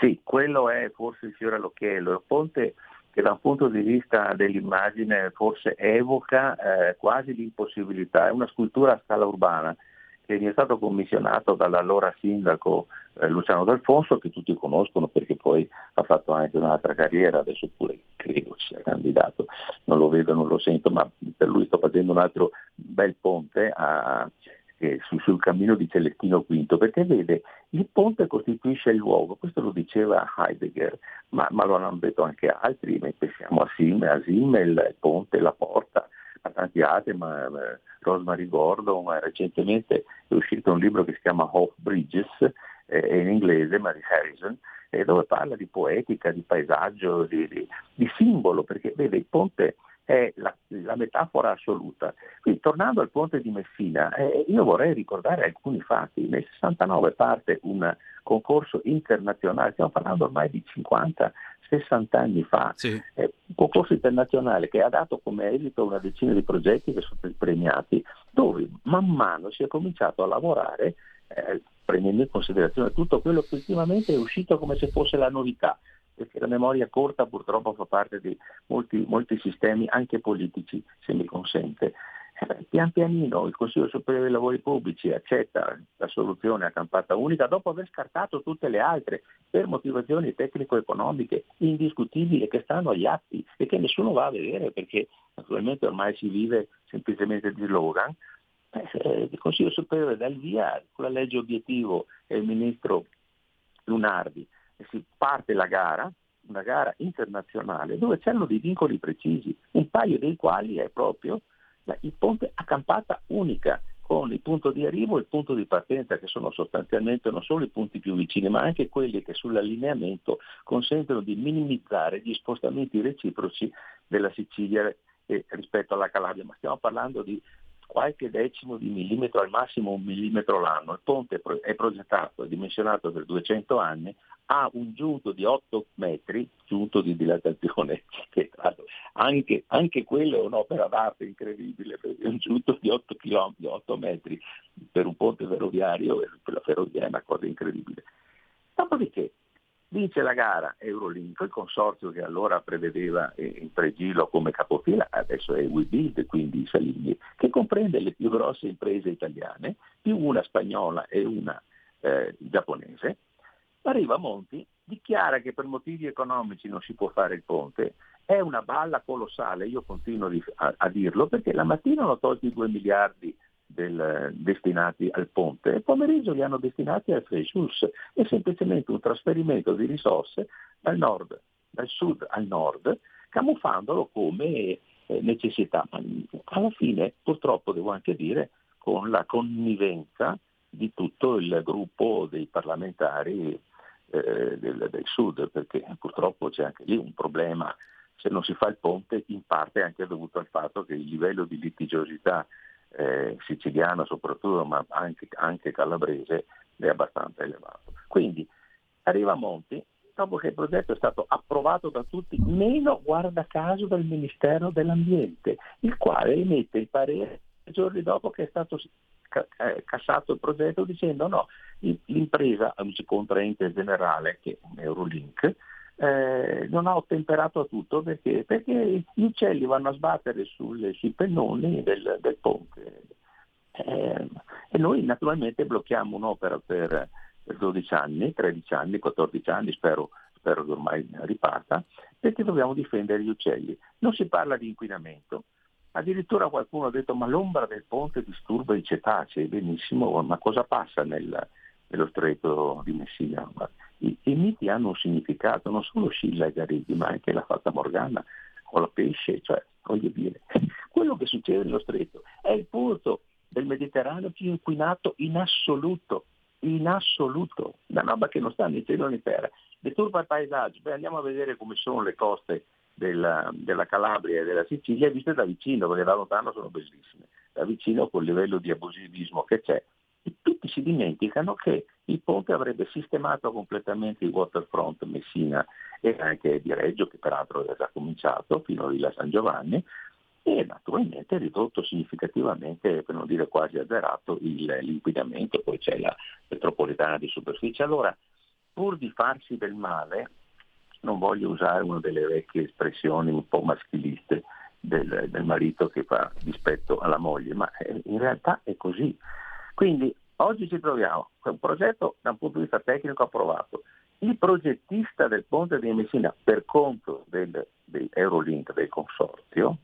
Sì, quello è forse il fiore all'occhiello, il ponte che da un punto di vista dell'immagine forse evoca eh, quasi l'impossibilità, è una scultura a scala urbana che mi è stato commissionato dall'allora sindaco eh, Luciano D'Alfonso, che tutti conoscono perché poi ha fatto anche un'altra carriera, adesso pure credo sia candidato, non lo vedo, non lo sento, ma per lui sto facendo un altro bel ponte a, eh, sul, sul cammino di Celestino V, perché vede, il ponte costituisce il luogo, questo lo diceva Heidegger, ma, ma lo hanno detto anche altri, pensiamo a Simmel, a Simmel, il ponte, la porta, a tanti altri, ma eh, Rosemary Gordon, ma recentemente è uscito un libro che si chiama Off Bridges, eh, in inglese, Mary Harrison, eh, dove parla di poetica, di paesaggio, di, di, di simbolo, perché vede il ponte è la, la, metafora assoluta. Quindi tornando al ponte di Messina, eh, io vorrei ricordare alcuni fatti. Nel 69 parte un concorso internazionale, stiamo parlando ormai di 50 60 anni fa, sì. eh, un concorso internazionale che ha dato come esito una decina di progetti che sono stati premiati, dove man mano si è cominciato a lavorare eh, prendendo in considerazione tutto quello che ultimamente è uscito come se fosse la novità, perché la memoria corta purtroppo fa parte di molti, molti sistemi anche politici, se mi consente. Eh, pian pianino il Consiglio Superiore dei Lavori Pubblici accetta la soluzione a campata unica dopo aver scartato tutte le altre per motivazioni tecnico-economiche indiscutibili che stanno agli atti e che nessuno va a vedere perché naturalmente ormai si vive semplicemente di slogan. Eh, il Consiglio Superiore dà il via con la legge obiettivo e il ministro Lunardi e si parte la gara, una gara internazionale dove c'erano dei vincoli precisi, un paio dei quali è proprio il ponte a campata unica con il punto di arrivo e il punto di partenza che sono sostanzialmente non solo i punti più vicini ma anche quelli che sull'allineamento consentono di minimizzare gli spostamenti reciproci della Sicilia rispetto alla Calabria, ma stiamo parlando di qualche decimo di millimetro, al massimo un millimetro l'anno. Il ponte è progettato e dimensionato per 200 anni, ha un giunto di 8 metri, giunto di dilatazione, che anche, anche quello è un'opera d'arte incredibile, perché un giunto di 8, km, 8 metri per un ponte ferroviario, per la ferrovia è una cosa incredibile. Dopodiché Vince la gara Eurolink, il consorzio che allora prevedeva eh, il Pregilo come capofila, adesso è WeBuild, quindi Salini, che comprende le più grosse imprese italiane, più una spagnola e una eh, giapponese. Arriva Monti, dichiara che per motivi economici non si può fare il ponte, è una balla colossale, io continuo a, a dirlo, perché la mattina hanno tolto i 2 miliardi del, destinati al ponte e pomeriggio li hanno destinati al Freshus. È semplicemente un trasferimento di risorse dal, nord, dal sud al nord, camuffandolo come eh, necessità. Ma alla fine, purtroppo devo anche dire, con la connivenza di tutto il gruppo dei parlamentari eh, del, del, sud, perché purtroppo c'è anche lì un problema. Se non si fa il ponte, in parte è anche dovuto al fatto che il livello di litigiosità eh, siciliana soprattutto, ma anche, anche calabrese, è abbastanza elevato. Quindi arriva Monti, dopo che il progetto è stato approvato da tutti, meno guarda caso dal Ministero dell'Ambiente, il quale emette il parere giorni dopo che è stato eh, cassato il progetto dicendo no, l'impresa, un contraente generale che è Eurolink, eh, non ha ottemperato a tutto perché? perché gli uccelli vanno a sbattere sulle, sui pennoni del, del ponte eh, e noi naturalmente blocchiamo un'opera per, per 12 anni, 13 anni, 14 anni, spero, spero che ormai riparta, perché dobbiamo difendere gli uccelli. Non si parla di inquinamento, Addirittura qualcuno ha detto ma l'ombra del ponte disturba i cetacei, benissimo, ma cosa passa nel, nello stretto di Messina? I, I, miti hanno un significato, non solo Scilla e Garidi, ma anche la Fata Morgana o la pesce, cioè voglio dire, quello che succede nello stretto è il punto del Mediterraneo più inquinato in assoluto, in assoluto, una roba che non sta né cielo né terra, deturpa il paesaggio, Beh, andiamo a vedere come sono le coste della, della, Calabria e della Sicilia viste da vicino, perché da lontano sono bellissime, da vicino col livello di abusivismo che c'è. E tutti si dimenticano che il ponte avrebbe sistemato completamente il waterfront Messina e anche di Reggio, che peraltro è già cominciato, fino a Villa San Giovanni, e naturalmente ridotto significativamente, per non dire quasi azzerato, il, l'inquinamento, poi c'è la metropolitana di superficie. Allora, pur di farsi del male, non voglio usare una delle vecchie espressioni un po' maschiliste del, del marito che fa dispetto alla moglie, ma eh, in realtà è così. Quindi oggi ci troviamo con un progetto da un punto di vista tecnico approvato. Il progettista del ponte di Messina per conto del, dell'Eurolink del consorzio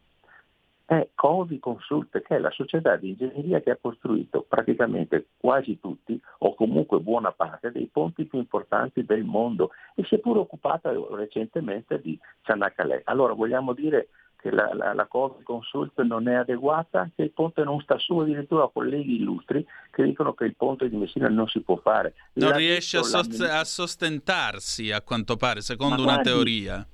è Covi Consult, che è la società di ingegneria che ha costruito praticamente quasi tutti, o comunque buona parte, dei ponti più importanti del mondo e si è pure occupata recentemente di Cianacalè. Allora vogliamo dire che la, la, la Covi Consult non è adeguata, che il ponte non sta su, addirittura colleghi illustri che dicono che il ponte di Messina non si può fare. Non L'ha riesce a, sost- a, sostentarsi, a quanto pare, secondo Ma una guardi, teoria.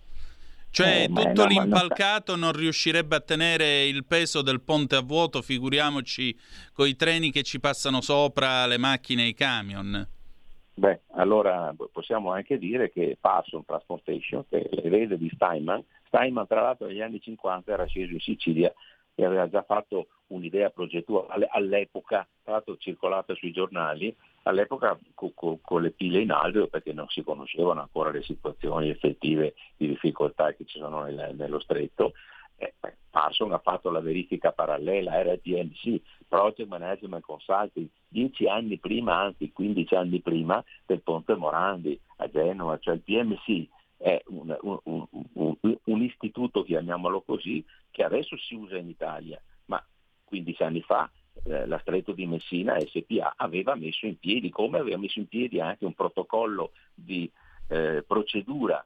Cioè eh, tutto no, l'impalcato non, non, riuscirebbe a tenere il peso del ponte a vuoto, figuriamoci con i treni che ci passano sopra, le macchine e i camion. Beh, allora possiamo anche dire che Parson Transportation, che è l'erede di Steinman, Steinman tra l'altro negli anni 50 era sceso in Sicilia e aveva già fatto un'idea progettuale all'epoca, tra l'altro circolata sui giornali, all'epoca con, con, con le pile in alto perché non si conoscevano ancora le situazioni effettive di difficoltà che ci sono nel, nello stretto. Eh, Parson ha fatto la verifica parallela, RTMC, Project Management Consulting, dieci anni prima, anzi 15 anni prima del Ponte Morandi a Genova, cioè il PMC è un, un, un, un, istituto, chiamiamolo così, che adesso si usa in Italia, ma 15 anni fa eh, la Stretto di Messina SPA aveva messo in piedi, come aveva messo in piedi anche un protocollo di eh, procedura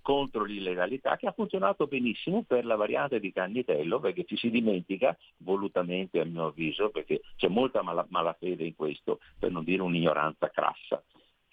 contro l'illegalità che ha funzionato benissimo per la variante di Cannitello perché ci si dimentica volutamente a mio avviso perché c'è molta mala- malafede in questo per non dire un'ignoranza crassa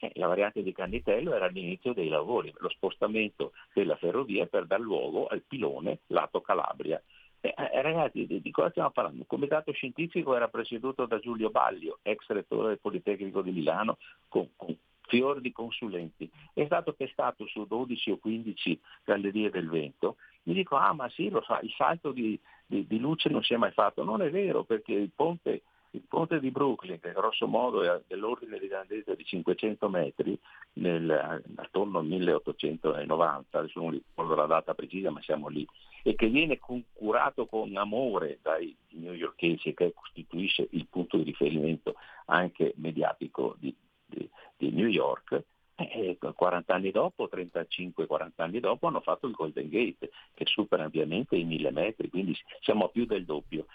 eh, la variante di Cannitello era l'inizio dei lavori, lo spostamento della ferrovia per dar luogo al pilone lato Calabria. Eh, eh, ragazzi, di, di, cosa stiamo parlando? Il comitato scientifico era presieduto da Giulio Baglio, ex rettore del Politecnico di Milano, con, con fior di consulenti. È stato testato su 12 o 15 gallerie del vento. Mi dico, ah ma sì, lo sa, il salto di, di, di luce non si è mai fatto. Non è vero, perché il ponte il ponte di Brooklyn, che grosso modo è dell'ordine di grandezza di 500 metri, nel, attorno al 1890, adesso non ricordo la data precisa, ma siamo lì, e che viene curato con amore dai newyorkesi e che costituisce il punto di riferimento anche mediatico di, di, di New York, eh, 40 anni dopo, 35-40 anni dopo, hanno fatto il Golden Gate, che supera ampiamente i 1000 metri, quindi siamo a più del doppio.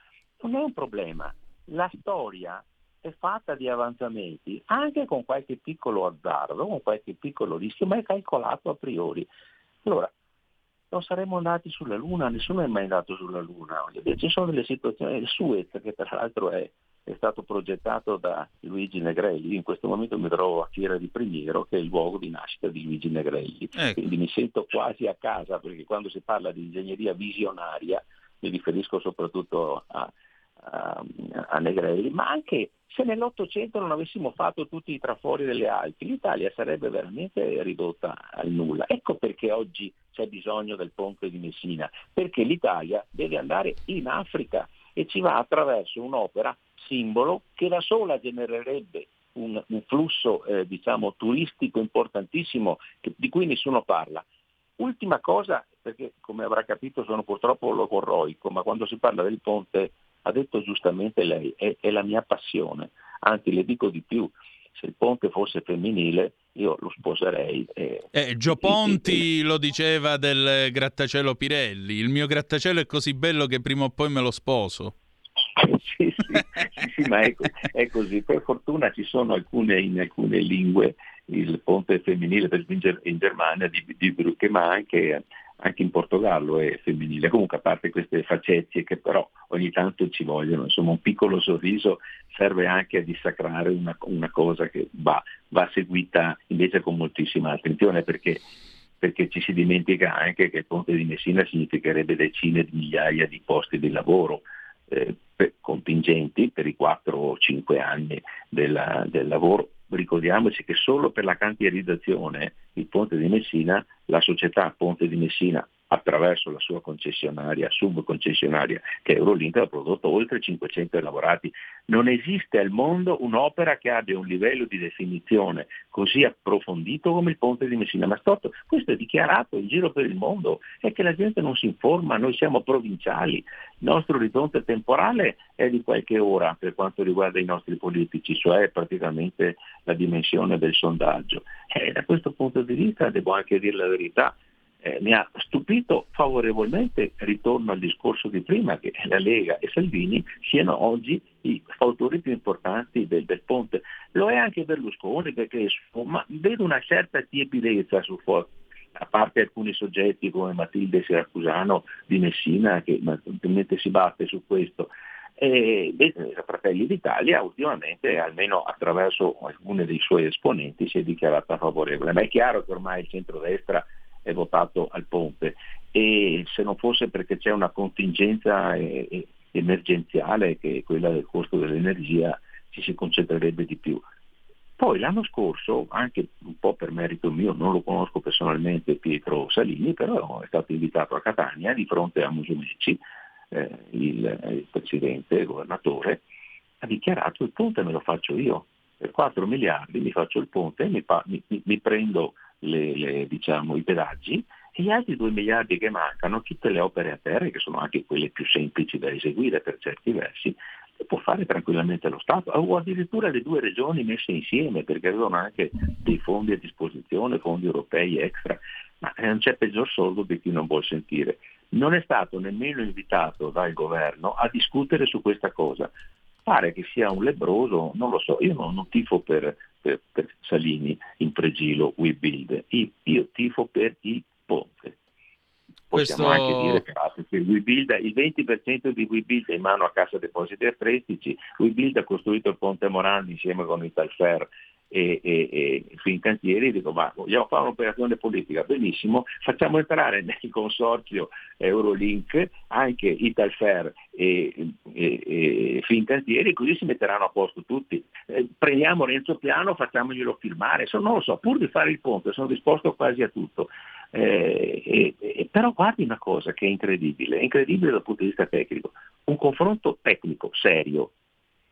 Non è un problema, la storia è fatta di avanzamenti, anche con qualche piccolo azzardo, con qualche piccolo rischio, ma è calcolato a priori. Allora, non saremmo andati sulla Luna, nessuno è mai andato sulla Luna. Ci sono delle situazioni, il Suez, che tra l'altro è, è, stato progettato da Luigi Negrelli, in questo momento mi trovo a Fiera di Primiero, che è il luogo di nascita di Luigi Negrelli, ecco. quindi mi sento quasi a casa, perché quando si parla di ingegneria visionaria mi riferisco soprattutto a, a, a Negrelli, ma anche se nell'Ottocento non avessimo fatto tutti i trafori delle Alpi, l'Italia sarebbe veramente ridotta al nulla. Ecco perché oggi c'è bisogno del ponte di Messina, perché l'Italia deve andare in Africa e ci va attraverso un'opera simbolo che da sola genererebbe un, un flusso eh, diciamo, turistico importantissimo che, di cui nessuno parla. Ultima cosa, perché come avrà capito sono purtroppo logorroico, ma quando si parla del ponte ha detto giustamente lei, è, è la mia passione, anzi le dico di più, se il ponte fosse femminile io lo sposerei. E... Eh, Gio Ponti lo diceva del grattacielo Pirelli, il mio grattacielo è così bello che prima o poi me lo sposo. sì, sì, sì, sì, ma è, è, così. Per fortuna ci sono alcune, in alcune lingue il ponte femminile, per in Germania di, di Brücke, ma anche anche in Portogallo è femminile. Comunque a parte queste facezie che però ogni tanto ci vogliono, insomma un piccolo sorriso serve anche a dissacrare una, una cosa che va, va, seguita invece con moltissima attenzione perché, perché ci si dimentica anche che il ponte di Messina significherebbe decine di migliaia di posti di lavoro. Eh, contingenti per i 4 o 5 anni della, del lavoro ricordiamoci che solo per la cantierizzazione il ponte di Messina, la società Ponte di Messina attraverso la sua concessionaria, subconcessionaria che Eurolink ha prodotto oltre 500 lavorati. Non esiste al mondo un'opera che abbia un livello di definizione così approfondito come il ponte di Messina Mastotto. Questo è dichiarato in giro per il mondo, è che la gente non si informa, noi siamo provinciali, il nostro orizzonte temporale è di qualche ora per quanto riguarda i nostri politici, cioè praticamente la dimensione del sondaggio. E eh, da questo punto di vista devo anche dire la verità, eh, mi ha stupito favorevolmente, ritorno al discorso di prima, che la Lega e Salvini siano oggi i fautori più importanti del, del ponte. Lo è anche Berlusconi perché ma vedo una certa tiepidezza su a parte alcuni soggetti come Matilde Siracusano di Messina che naturalmente si batte su questo. E Fratelli d'Italia ultimamente, almeno attraverso alcuni dei suoi esponenti, si è dichiarata favorevole, ma è chiaro che ormai il centrodestra è votato al ponte e se non fosse perché c'è una contingenza eh, emergenziale che è quella del costo dell'energia ci si concentrerebbe di più. Poi l'anno scorso, anche un po' per merito mio, non lo conosco personalmente Pietro Salini, però è stato invitato a Catania di fronte a Musumeci, eh, il, il, presidente, il governatore, ha dichiarato il ponte me lo faccio io, per 4 miliardi mi faccio il ponte e mi, mi, mi prendo le, le, diciamo, i pedaggi e gli altri 2 miliardi che mancano, tutte le opere a terra, che sono anche quelle più semplici da eseguire per certi versi, le può fare tranquillamente lo Stato, o addirittura le due regioni messe insieme, perché avevano anche dei fondi a disposizione, fondi europei extra, ma non c'è peggior sordo di chi non vuol sentire. Non è stato nemmeno invitato dal governo a discutere su questa cosa pare che sia un lebroso, non lo so, io non, non tifo per, per, per, Salini in pregilo We Build, io, io tifo per il ponte. Possiamo Questo... anche dire che WeBuild, il 20% di WeBuild è in mano a Cassa Depositi e Prestiti, WeBuild ha costruito il ponte Morandi insieme con Italfer e, e, e Fincantieri, dico ma vogliamo fare un'operazione politica, benissimo, facciamo entrare nel consorzio Eurolink anche Italfer e, e, e Fincantieri, così si metteranno a posto tutti. Eh, prendiamo Renzo Piano, facciamoglielo firmare, so, non lo so, pur di fare il ponte, sono disposto quasi a tutto. Eh, eh, però guardi una cosa che è incredibile, è incredibile dal punto di vista tecnico, un confronto tecnico serio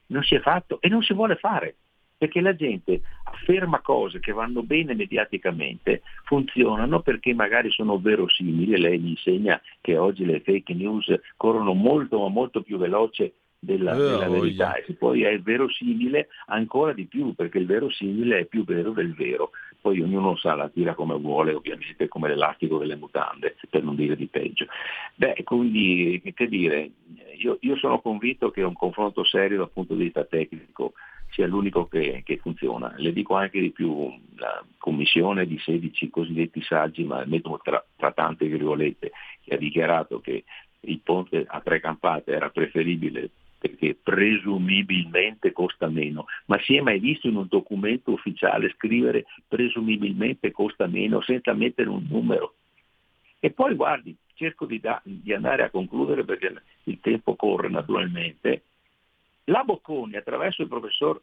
non si è fatto e non si vuole fare perché la gente afferma cose che vanno bene mediaticamente, funzionano perché magari sono verosimili, lei mi insegna che oggi le fake news corrono molto molto più veloce della, oh, della verità. Yeah. e poi è verosimile ancora di più perché il verosimile è più vero del vero. Poi ognuno sa la tira come vuole ovviamente come l'elastico delle mutande per non dire di peggio. Beh quindi che dire io, io sono convinto che un confronto serio dal punto di vista tecnico sia l'unico che, che, funziona. Le dico anche di più, la commissione di 16 cosiddetti saggi, ma metto tra, tra tante virgolette, che ha dichiarato che il ponte a tre campate era preferibile perché presumibilmente costa meno, ma si è mai visto in un documento ufficiale scrivere presumibilmente costa meno senza mettere un numero? E poi guardi, cerco di, da, di andare a concludere perché il tempo corre naturalmente, la Bocconi, attraverso il professor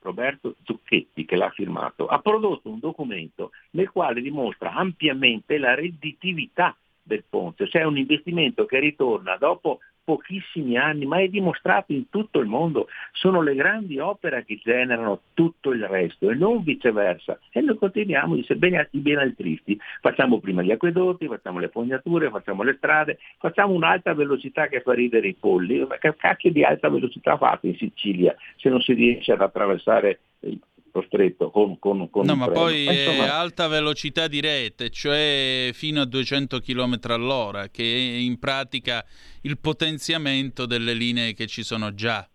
Roberto Zucchetti, che l'ha firmato, ha prodotto un documento nel quale dimostra ampiamente la redditività del ponte, cioè un investimento che ritorna dopo pochissimi anni, ma è dimostrato in tutto il mondo, sono le grandi opere che generano tutto il resto e non viceversa. E noi continuiamo di bene i benaltristi, facciamo prima gli acquedotti, facciamo le fognature, facciamo le strade, facciamo un'alta velocità che fa ridere i polli, ma che cacchio di alta velocità fate in Sicilia se non si riesce ad attraversare lo stretto con, con, con No, ma treno. poi Ma è insomma, alta velocità di rete, cioè fino a 200 km all'ora, che è in pratica il potenziamento delle linee che ci sono già.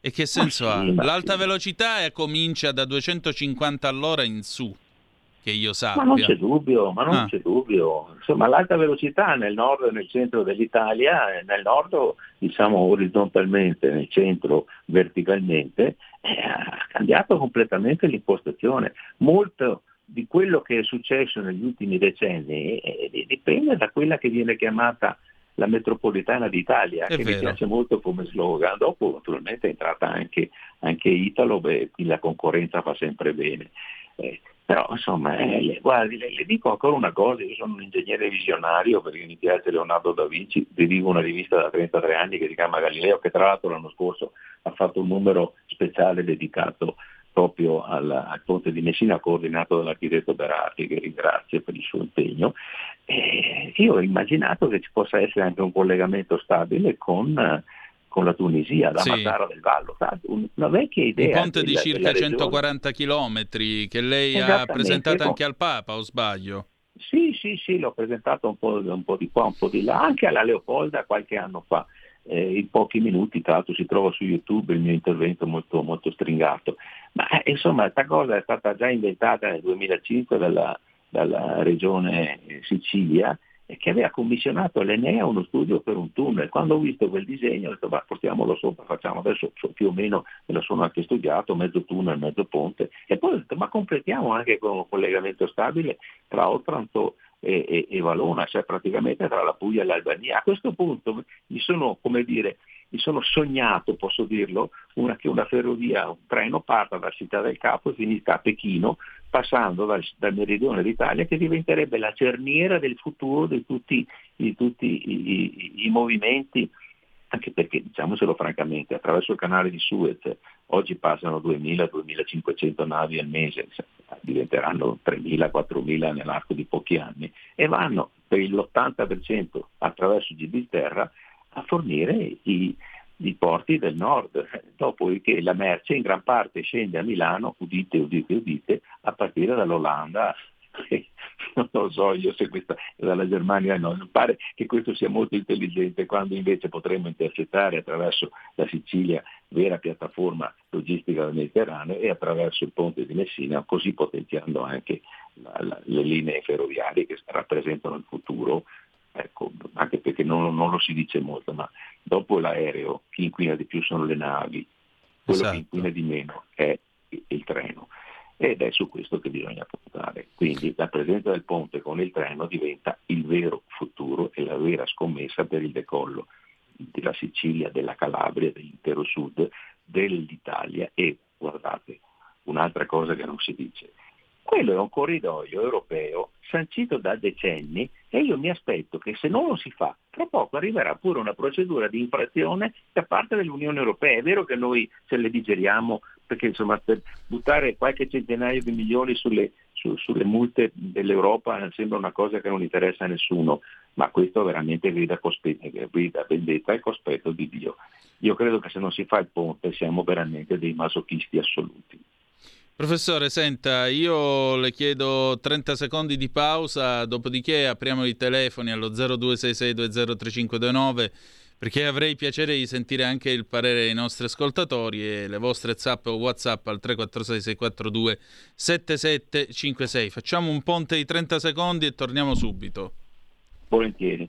E che senso sì, ha? L'alta sì. velocità è- comincia da 250 all'ora in su, che io Ma non sappia. c'è dubbio, ma non Ah. c'è dubbio. Insomma, l'alta velocità nel nord e nel centro dell'Italia, nel nord diciamo orizzontalmente, nel centro verticalmente, eh, ha cambiato completamente l'impostazione. Molto di quello che è successo negli ultimi decenni eh, dipende da quella che viene chiamata la metropolitana d'Italia, È che vero. mi piace molto come slogan. Dopo naturalmente è entrata anche, anche Italo, beh, qui la concorrenza fa sempre bene. Eh, però insomma, eh, guardi, le, le dico ancora una cosa, io sono un ingegnere visionario perché mi piace Leonardo da Vinci, dirigo una rivista da 33 anni che si chiama Galileo, che tra l'altro l'anno scorso ha fatto un numero speciale dedicato proprio al, al ponte di Messina coordinato dall'architetto Berardi che ringrazio per il suo impegno. E io ho immaginato che ci possa essere anche un collegamento stabile con, eh, con la Tunisia, da Sì. Matara del Vallo? Un- una vecchia Un idea. ponte di della- circa della regione. 140 km che lei ha presentato anche al Papa, o sbaglio? Sì, sì, sì, l'ho presentato un po', un po' di qua, un po' di là, anche alla Leopolda qualche anno fa. Eh, in pochi minuti, tra l'altro si trova su YouTube il mio intervento molto, molto stringato. Ma eh, insomma, questa cosa è stata già inventata nel 2005 dalla, dalla regione Sicilia che aveva commissionato all'Enea uno studio per un tunnel. Quando ho visto quel disegno ho detto ma portiamolo sopra, facciamo adesso so- più o meno me lo sono anche studiato, mezzo tunnel, mezzo ponte, e poi ho detto ma completiamo anche con un collegamento stabile tra Otranto e, e- e Valona, cioè praticamente tra la Puglia e l'Albania. A questo punto mi sono, come dire, mi sono sognato, posso dirlo, una, che una ferrovia, un treno parta da Città del Capo e finisca a Pechino, passando dal, dal meridione d'Italia, che diventerebbe la cerniera del futuro di tutti, di tutti i, i- i movimenti, anche perché, diciamocelo francamente, attraverso il canale di Suez oggi passano 2.000-2.500 navi al mese, diventeranno 3.000-4.000 nell'arco di pochi anni, e vanno per l'80% attraverso Gibilterra a fornire i, i porti del nord, dopodiché la merce in gran parte scende a Milano, udite, udite, udite, a partire dall'Olanda. Non lo so io se questa dalla Germania no, non pare che questo sia molto intelligente quando invece potremmo intercettare attraverso la Sicilia, vera piattaforma logistica del Mediterraneo, e attraverso il ponte di Messina, così potenziando anche la- la- le linee ferroviarie che rappresentano il futuro ecco, anche perché non, non lo si dice molto, ma dopo l'aereo chi inquina di più sono le navi, quello Esatto. che inquina di meno è il- il treno. Ed è su questo che bisogna puntare. Quindi la presenza del ponte con il treno diventa il vero futuro e la vera scommessa per il decollo della Sicilia, della Calabria, dell'intero sud, dell'Italia e guardate, un'altra cosa che non si dice, quello è un corridoio europeo sancito da decenni e io mi aspetto che se non lo si fa, tra poco arriverà pure una procedura di infrazione da parte dell'Unione Europea. È vero che noi ce le digeriamo perché insomma per buttare qualche centinaio di milioni sulle, su- sulle multe dell'Europa sembra una cosa che non interessa a nessuno, ma questo veramente grida, cospe- grida vendetta al cospetto di Dio. Io credo che se non si fa il ponte siamo veramente dei masochisti assoluti. Professore, senta, io le chiedo 30 secondi di pausa, dopodiché apriamo i telefoni allo 0266203529 perché avrei piacere di sentire anche il parere dei nostri ascoltatori e le vostre zap o whatsapp al 346 642 7756. Facciamo un ponte di 30 secondi e torniamo subito. Volentieri.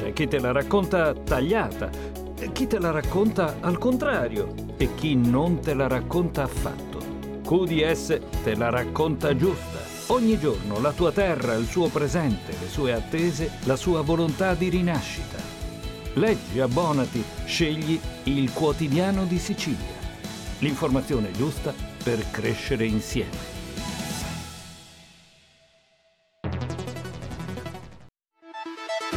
C'è chi te la racconta tagliata, chi te la racconta al contrario e chi non te la racconta affatto. QDS te la racconta giusta. Ogni giorno la tua terra, il suo presente, le sue attese, la sua volontà di rinascita. Leggi, abbonati, scegli il quotidiano di Sicilia. L'informazione giusta per crescere insieme.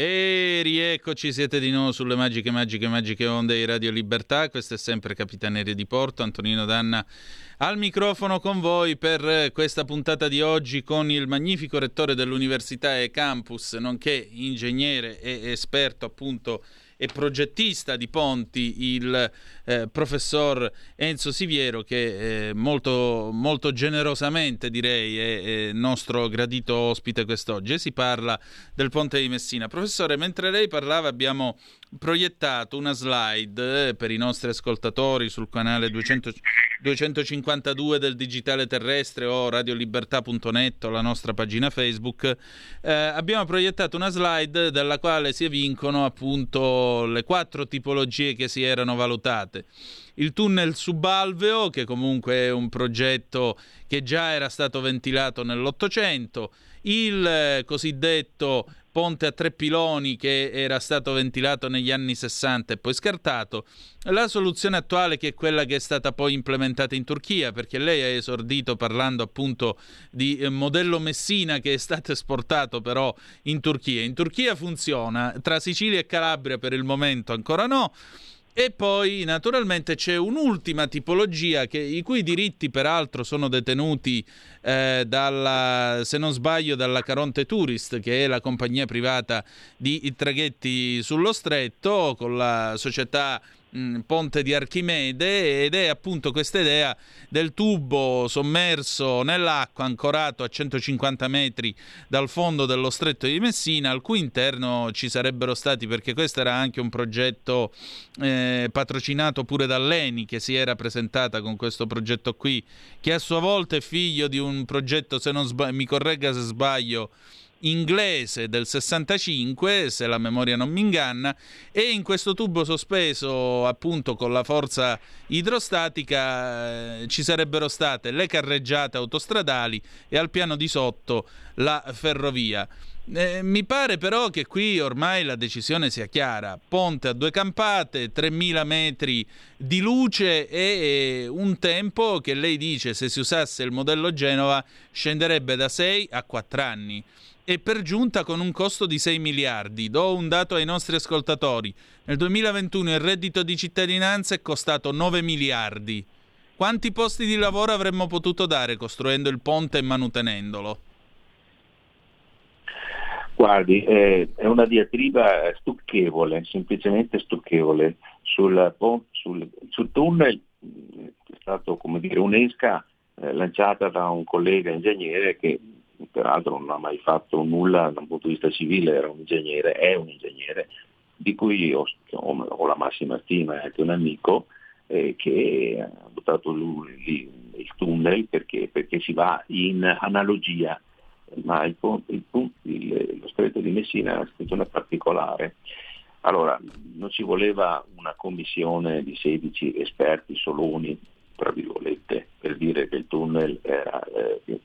E rieccoci, siete di nuovo sulle magiche, magiche, magiche onde di Radio Libertà. Questo è sempre Capitaneria di Porto, Antonino Danna al microfono con voi per questa puntata di oggi con il magnifico rettore dell'Università e Campus, nonché ingegnere e esperto appunto e progettista di ponti, il eh, professor Enzo Siviero, che eh, molto, molto generosamente direi è, è nostro gradito ospite quest'oggi. E si parla del ponte di Messina. Professore, mentre lei parlava abbiamo proiettato una slide eh, per i nostri ascoltatori sul canale 200, 252 del Digitale Terrestre o radiolibertà.net la nostra pagina Facebook. Eh, abbiamo proiettato una slide dalla quale si evincono appunto le quattro tipologie che si erano valutate. Il tunnel subalveo, che comunque è un progetto che già era stato ventilato nell'Ottocento, il eh, cosiddetto ponte a tre piloni che era stato ventilato negli anni 60 e poi scartato, la soluzione attuale che è quella che è stata poi implementata in Turchia, perché lei ha esordito parlando appunto di eh, modello Messina che è stato esportato però in Turchia. In Turchia funziona, tra Sicilia e Calabria per il momento ancora no. E poi naturalmente c'è un'ultima tipologia che, i cui diritti peraltro sono detenuti eh, dalla, se non sbaglio dalla Caronte Tourist, che è la compagnia privata di traghetti sullo stretto, con la società Mm, ponte di Archimede ed è appunto questa idea del tubo sommerso nell'acqua ancorato a 150 metri dal fondo dello stretto di Messina al cui interno ci sarebbero stati perché questo era anche un progetto eh, patrocinato pure dall'Eni che si era presentata con questo progetto qui che a sua volta è figlio di un progetto se non sbaglio mi corregga se sbaglio inglese del 65, se la memoria non mi inganna, e in questo tubo sospeso appunto con la forza idrostatica eh, ci sarebbero state le carreggiate autostradali e al piano di sotto la ferrovia. Eh, mi pare però che qui ormai la decisione sia chiara. Ponte a due campate, 3000 metri di luce e, e un tempo che lei dice se si usasse il modello Genova scenderebbe da 6 a 4 anni e per giunta con un costo di 6 miliardi. Do un dato ai nostri ascoltatori. Nel 2021 il reddito di cittadinanza è costato 9 miliardi. Quanti posti di lavoro avremmo potuto dare costruendo il ponte e manutenendolo? Guardi, eh, è una diatriba stucchevole, semplicemente stucchevole. Sul, sul, sul tunnel è stato come dire un'esca eh, lanciata da un collega ingegnere che peraltro non ha mai fatto nulla da un punto di vista civile, era un ingegnere, è un ingegnere, di cui ho, ho, la massima stima, è anche un amico, eh, che ha buttato lui, il tunnel perché, perché, si va in analogia, ma il, il, il, lo stretto di Messina è una situazione particolare. Allora, non ci voleva una commissione di 16 esperti soloni, tra virgolette, per dire che il tunnel era eh,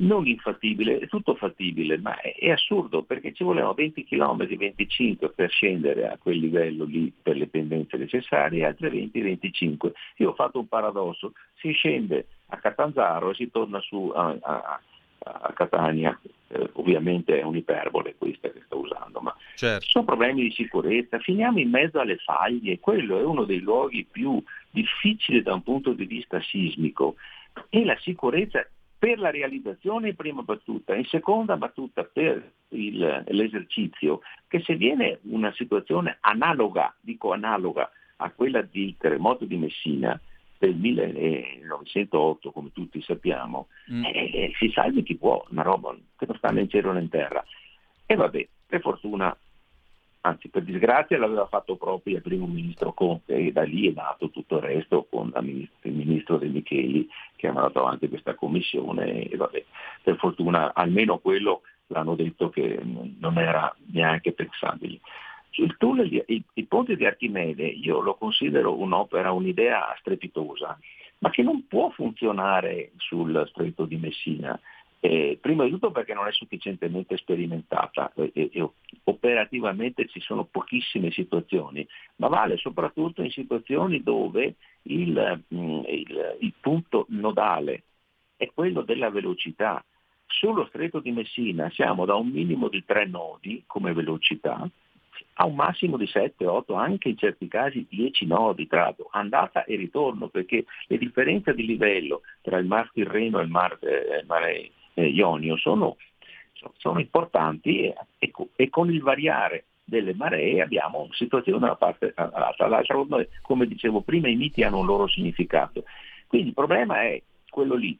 non infattibile, è tutto fattibile, ma è, è, assurdo perché ci volevano 20 km, 25 per scendere a quel livello lì per le pendenze necessarie, altre 20, 25. Io ho fatto un paradosso, si scende a Catanzaro e si torna su a, a, a Catania, eh, ovviamente è un'iperbole questa che sto usando, ma certo. sono problemi di sicurezza, finiamo in mezzo alle faglie, quello è uno dei luoghi più difficili da un punto di vista sismico e la sicurezza per la realizzazione in prima battuta, in seconda battuta per il, l'esercizio, che se viene una situazione analoga, dico analoga, a quella del terremoto di Messina del 1908, come tutti sappiamo, mm. eh, si salvi chi può, una roba che non sta né in cielo né in terra. E vabbè, per fortuna, anzi per disgrazia l'aveva fatto proprio il primo ministro Conte e da lì è nato tutto il resto con il ministro De Micheli che ha mandato avanti questa commissione e vabbè, per fortuna almeno quello l'hanno detto che non era neanche pensabile. Sul tunnel, il, il ponte di Archimede io lo considero un'opera, un'idea strepitosa, ma che non può funzionare sul stretto di Messina. Eh, prima di tutto perché non è sufficientemente sperimentata e, e, operativamente ci sono pochissime situazioni, ma vale soprattutto in situazioni dove il, mm, il, il punto nodale è quello della velocità. Sullo stretto di Messina siamo da un minimo di tre nodi come velocità a un massimo di 7, 8, anche in certi casi 10 nodi tra andata e ritorno, perché le differenze di livello tra il Mar Tirreno e il Mar, eh, mare eh, Ionio sono, sono importanti e, e, e, con il variare delle maree abbiamo una situazione da una parte all'altra. L'altra, come dicevo prima, i miti hanno un loro significato. Quindi il problema è quello lì,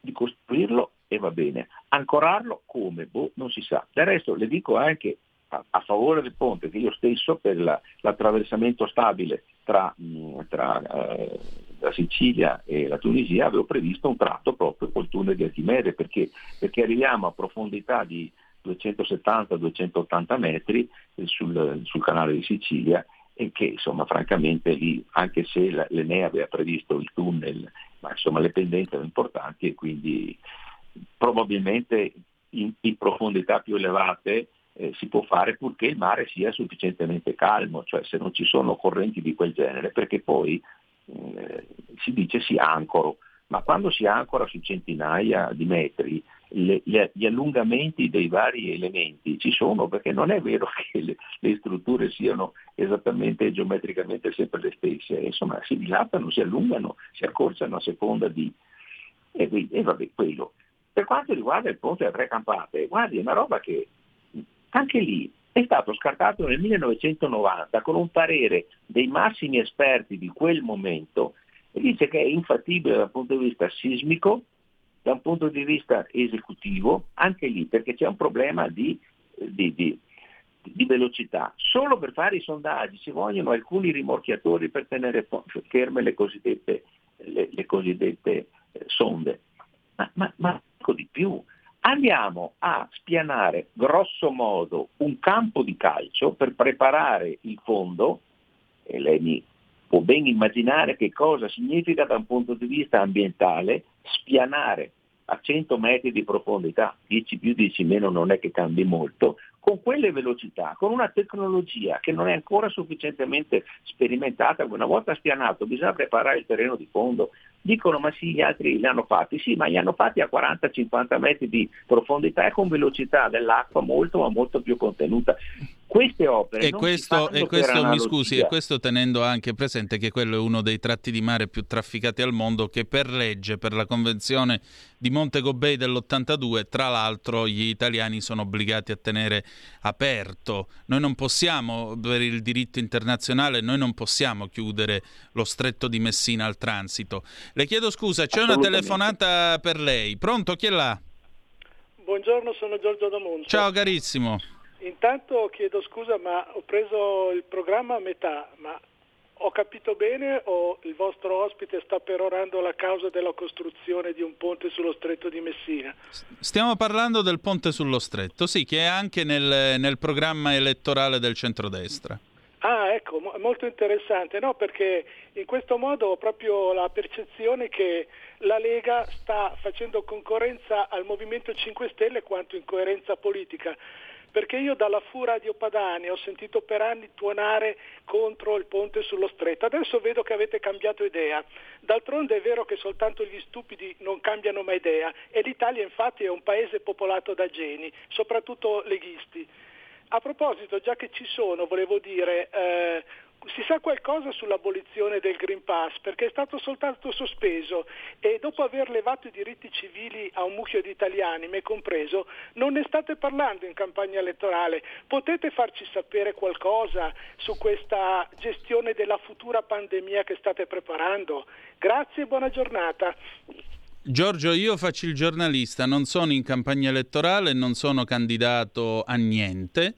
di costruirlo e va bene. Ancorarlo come? Boh, non si sa. Del resto le dico anche a, a favore del ponte che io stesso per la, l'attraversamento stabile tra, mh, tra eh, la Sicilia e la Tunisia avevo previsto un tratto proprio col tunnel di Archimede perché, perché arriviamo a profondità di 270-280 metri eh, sul, sul, canale di Sicilia e che insomma francamente lì anche se l'Enea aveva previsto il tunnel ma insomma le pendenze erano importanti e quindi probabilmente in, in profondità più elevate eh, si può fare purché il mare sia sufficientemente calmo, cioè se non ci sono correnti di quel genere, perché poi eh, si dice si ancoro, ma quando si ancora su centinaia di metri le, le, gli allungamenti dei vari elementi ci sono perché non è vero che le, le, strutture siano esattamente geometricamente sempre le stesse, insomma si dilatano, si allungano, si accorciano a seconda di... E, e vabbè, quello. Per quanto riguarda il ponte a tre campate, guardi, è una roba che anche lì è stato scartato nel 1990 con un parere dei massimi esperti di quel momento e dice che è infattibile dal punto di vista sismico, da un punto di vista esecutivo, anche lì perché c'è un problema di, di, di, di velocità. Solo per fare i sondaggi ci vogliono alcuni rimorchiatori per tenere ferme le cosiddette, le, le cosiddette eh, sonde. Ma, ma, ma ecco di più, andiamo a spianare grosso modo un campo di calcio per preparare il fondo, e lei mi può ben immaginare che cosa significa da un punto di vista ambientale spianare a 100 metri di profondità, 10 più 10 meno non è che cambi molto, con quelle velocità, con una tecnologia che non è ancora sufficientemente sperimentata, una volta spianato bisogna preparare il terreno di fondo, dicono ma sì gli altri li hanno fatti, sì ma li hanno fatti a 40-50 metri di profondità e con velocità dell'acqua molto ma molto più contenuta. Queste opere... E questo, e questo mi scusi, e questo tenendo anche presente che quello è uno dei tratti di mare più trafficati al mondo che per legge, per la convenzione di Montego Bay dell'82, tra l'altro gli italiani sono obbligati a tenere aperto. Noi non possiamo, per il diritto internazionale, noi non possiamo chiudere lo stretto di Messina al transito. Le chiedo scusa, c'è una telefonata per lei. Pronto, chi è là? Buongiorno, sono Giorgio D'Amonte. Ciao carissimo. Intanto chiedo scusa, ma ho preso il programma a metà, ma ho capito bene o il vostro ospite sta perorando la causa della costruzione di un ponte sullo stretto di Messina? Stiamo parlando del ponte sullo stretto, sì, che è anche nel, nel programma elettorale del centrodestra. Ah, ecco, molto interessante, no? Perché in questo modo ho proprio la percezione che la Lega sta facendo concorrenza al Movimento 5 Stelle quanto in coerenza politica perché io dalla Fu Radio Padania ho sentito per anni tuonare contro il ponte sullo stretto, adesso vedo che avete cambiato idea. D'altronde è vero che soltanto gli stupidi non cambiano mai idea e l'Italia infatti è un paese popolato da geni, soprattutto leghisti. A proposito, già che ci sono, volevo dire, eh, si sa qualcosa sull'abolizione del Green Pass perché è stato soltanto sospeso e dopo aver levato i diritti civili a un mucchio di italiani, me compreso, non ne state parlando in campagna elettorale. Potete farci sapere qualcosa su questa gestione della futura pandemia che state preparando? Grazie e buona giornata. Giorgio, io faccio il giornalista, non sono in campagna elettorale, non sono candidato a niente,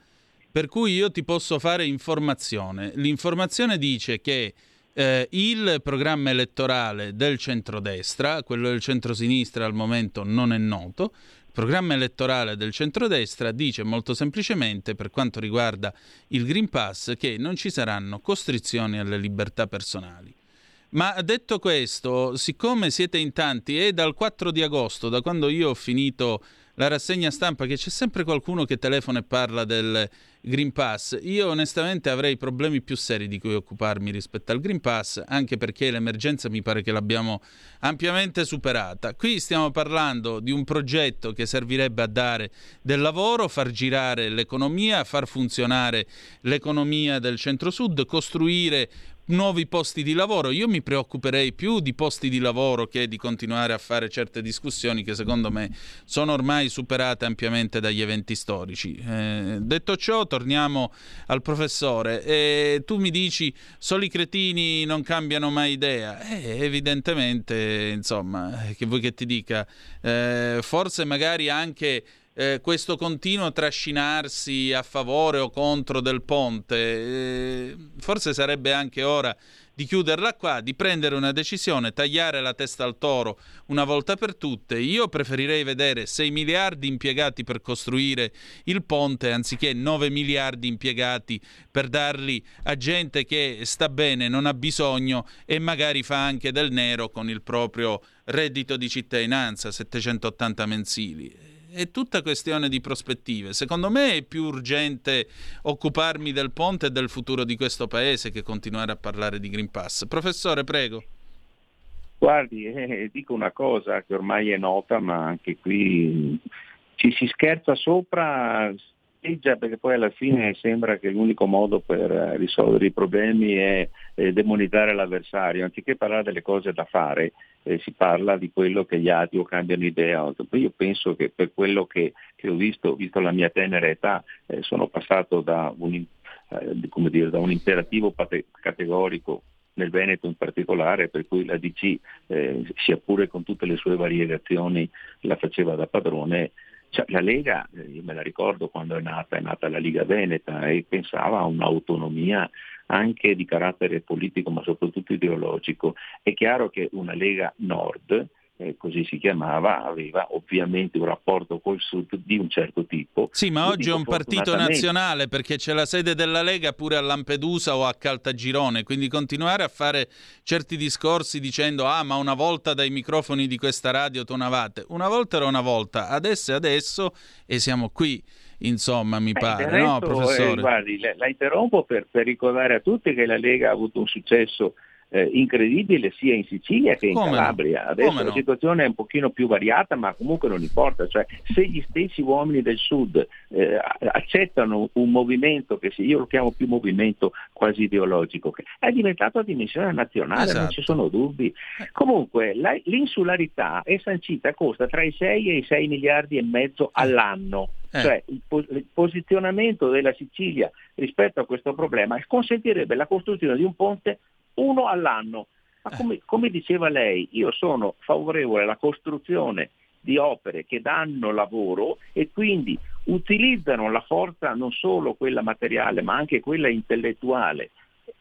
per cui io ti posso fare informazione. L'informazione dice che eh, il programma elettorale del centrodestra, quello del centrosinistra al momento non è noto, il programma elettorale del centrodestra dice molto semplicemente per quanto riguarda il Green Pass che non ci saranno costrizioni alle libertà personali. Ma detto questo, siccome siete in tanti, è dal 4 di agosto, da quando io ho finito la rassegna stampa, che c'è sempre qualcuno che telefona e parla del Green Pass, io onestamente avrei problemi più seri di cui occuparmi rispetto al Green Pass, anche perché l'emergenza mi pare che l'abbiamo ampiamente superata. Qui stiamo parlando di un progetto che servirebbe a dare del lavoro, far girare l'economia, far funzionare l'economia del centro-sud, costruire nuovi posti di lavoro. Io mi preoccuperei più di posti di lavoro che di continuare a fare certe discussioni che secondo me sono ormai superate ampiamente dagli eventi storici. Eh, detto ciò, torniamo al professore. Eh, tu mi dici soli cretini non cambiano mai idea. Eh, evidentemente, insomma, che vuoi che ti dica? Eh, forse magari anche eh, questo continuo trascinarsi a favore o contro del ponte, eh, forse sarebbe anche ora di chiuderla qua, di prendere una decisione, tagliare la testa al toro una volta per tutte. Io preferirei vedere 6 miliardi impiegati per costruire il ponte anziché 9 miliardi impiegati per darli a gente che sta bene, non ha bisogno e magari fa anche del nero con il proprio reddito di cittadinanza, 780 mensili è tutta questione di prospettive. Secondo me è più urgente occuparmi del ponte e del futuro di questo paese che continuare a parlare di Green Pass. Professore, prego. Guardi, eh, dico una cosa che ormai è nota, ma anche qui ci si scherza sopra, perché poi alla fine sembra che l'unico modo per eh, risolvere i problemi è demonizzare l'avversario, anziché parlare delle cose da fare, eh, si parla di quello che gli altri o cambiano idea. Io penso che per quello che, che ho visto, visto la mia tenera età, eh, sono passato da un, eh, dire, da un imperativo pate- categorico nel Veneto in particolare, per cui la DC, eh, sia pure con tutte le sue variegazioni, la faceva da padrone. Cioè, la Lega, eh, io me la ricordo quando è nata, è nata la Liga Veneta e pensava a un'autonomia anche di carattere politico ma soprattutto ideologico. È chiaro che una Lega Nord, eh, così si chiamava, aveva ovviamente un rapporto col Sud di un certo tipo. Sì, ma oggi è un partito nazionale perché c'è la sede della Lega pure a Lampedusa o a Caltagirone, quindi continuare a fare certi discorsi dicendo ah ma una volta dai microfoni di questa radio tonavate, una volta era una volta, adesso è adesso e siamo qui insomma, mi pare, resto, no, professore? Eh, guardi, la, la interrompo per, per, ricordare a tutti che la Lega ha avuto un successo eh, incredibile sia in Sicilia che in Come Calabria. No? Adesso Come la no? situazione è un pochino più variata, ma comunque non importa. Cioè, se gli stessi uomini del Sud eh, accettano un movimento che io lo chiamo più movimento quasi ideologico, che è diventato a dimensione nazionale, Esatto. non ci sono dubbi. Comunque la- l'insularità è sancita, costa tra i 6 e i 6 miliardi e mezzo all'anno. Eh. Cioè il, il posizionamento della Sicilia rispetto a questo problema consentirebbe la costruzione di un ponte uno all'anno. Ma come, come diceva lei, io sono favorevole alla costruzione di opere che danno lavoro e quindi utilizzano la forza non solo quella materiale ma anche quella intellettuale,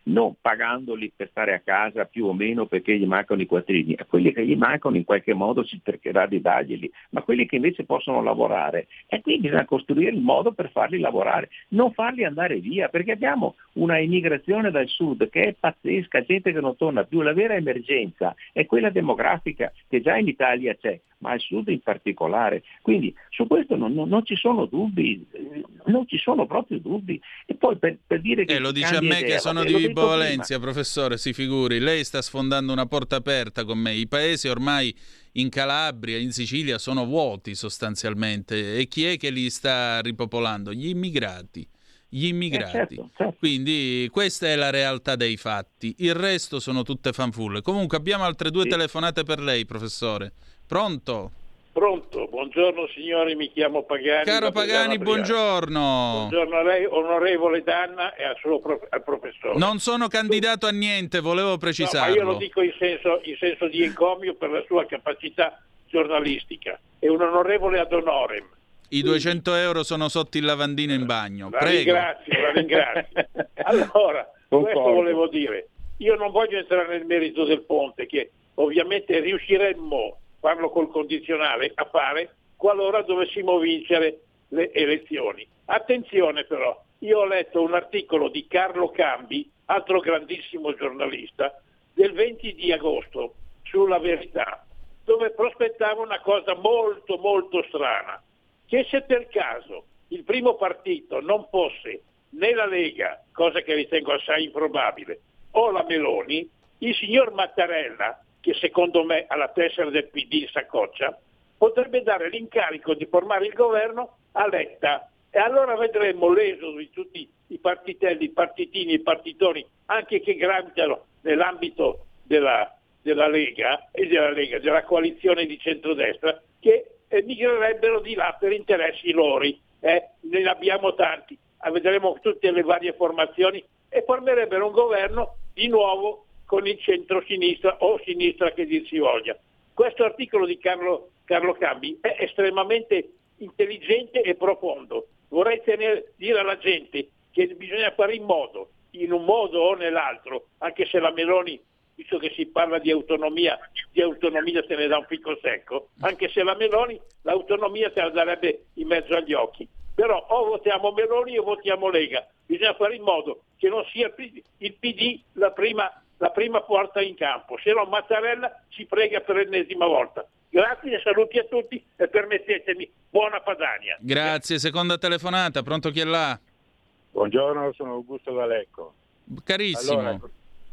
non pagandoli per stare a casa più o meno perché gli mancano i quattrini, a quelli che gli mancano in qualche modo si cercherà di darglieli, ma quelli che invece possono lavorare e quindi bisogna costruire il modo per farli lavorare, non farli andare via, perché abbiamo una immigrazione dal sud che è pazzesca, gente che non torna più, la vera emergenza è quella demografica che già in Italia c'è, ma al sud in particolare. Quindi su questo non, non- non ci sono dubbi, eh, non ci sono proprio dubbi. E poi per, per dire che... E Eh, lo dice a me idea, che sono di Vibo detto prima. Valencia, professore, si figuri. Lei sta sfondando una porta aperta con me. I paesi ormai in Calabria, in Sicilia sono vuoti sostanzialmente. E chi è che li sta ripopolando? Gli immigrati. Gli immigrati. Eh, certo, certo. Quindi questa è la realtà dei fatti. Il resto sono tutte fanfulle. Comunque abbiamo altre due Sì. telefonate per lei, professore. Pronto? Pronto, buongiorno signori, mi chiamo Pagani. Caro Pagani, buongiorno. Buongiorno a lei, onorevole Danna e al suo prof- al professore. Non sono candidato a niente, volevo No, ma io lo dico in senso, in senso di encomio per la sua capacità giornalistica, è un onorevole ad honorem. I 200 euro sono sotto il lavandino in bagno. La Prego. ringrazio, la ringrazio. Allora, questo volevo dire. Io non voglio entrare nel merito del ponte, che ovviamente riusciremmo, parlo col condizionale, a fare qualora dovessimo vincere le elezioni. Attenzione però, io ho letto un articolo di Carlo Cambi, altro grandissimo giornalista, del 20 di agosto sulla verità, dove prospettava una cosa molto molto strana, che se per caso il primo partito non fosse né la Lega, cosa che ritengo assai improbabile, o la Meloni, il signor Mattarella, che secondo me ha la tessera del PD saccoccia, potrebbe dare l'incarico di formare il governo a Letta e allora vedremo l'esodo di tutti i partitelli, i partitini, i partitoni, anche che gravitano nell'ambito della, della Lega e della Lega, della coalizione di centrodestra, che emigrerebbero di là per interessi loro. Eh? Ne abbiamo tanti, vedremo tutte le varie formazioni e formerebbero un governo di nuovo con il centro-sinistra o sinistra che dir si voglia. Questo articolo di Carlo, Carlo Cambi è estremamente intelligente e profondo. Vorrei tenere, dire alla gente che bisogna fare in modo, in un modo o nell'altro, anche se la Meloni, visto che si parla di autonomia, di autonomia se ne dà un picco secco, anche se la Meloni l'autonomia se la darebbe in mezzo agli occhi. Però o votiamo Meloni o votiamo Lega. Bisogna fare in modo che non sia il PD la prima, la prima porta in campo, se no Mattarella ci prega per l'ennesima volta. Grazie, saluti a tutti e permettetemi buona Padania. Grazie, seconda telefonata, pronto chi è là? Buongiorno, sono Augusto D'Alecco. Carissimo. Allora,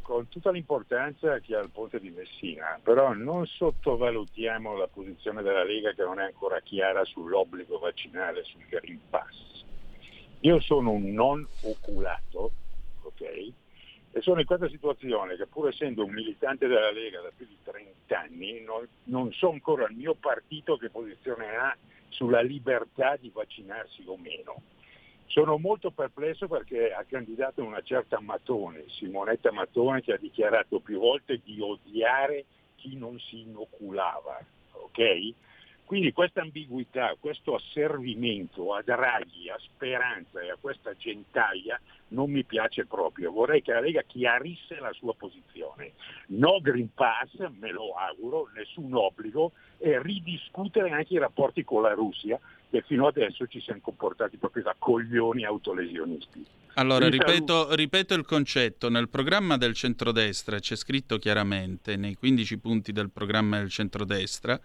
con tutta l'importanza che ha il ponte di Messina, però non sottovalutiamo la posizione della Lega che non è ancora chiara sull'obbligo vaccinale sul Green Pass. Io sono un non oculato, ok? E sono in questa situazione che pur essendo un militante della Lega da più di 30 anni, non, non so ancora il mio partito che posizione ha sulla libertà di vaccinarsi o meno. Sono molto perplesso perché ha candidato una certa Matone, Simonetta Matone, che ha dichiarato più volte di odiare chi non si inoculava. ok? Quindi questa ambiguità, questo asservimento a Draghi, a Speranza e a questa gentaglia non mi piace proprio. Vorrei che la Lega chiarisse la sua posizione. No Green Pass, me lo auguro, nessun obbligo e ridiscutere anche i rapporti con la Russia che fino adesso ci siamo comportati proprio da coglioni autolesionisti. Allora, ripeto, ripeto il concetto. Nel programma del centrodestra c'è scritto chiaramente, nei 15 punti del programma del centrodestra,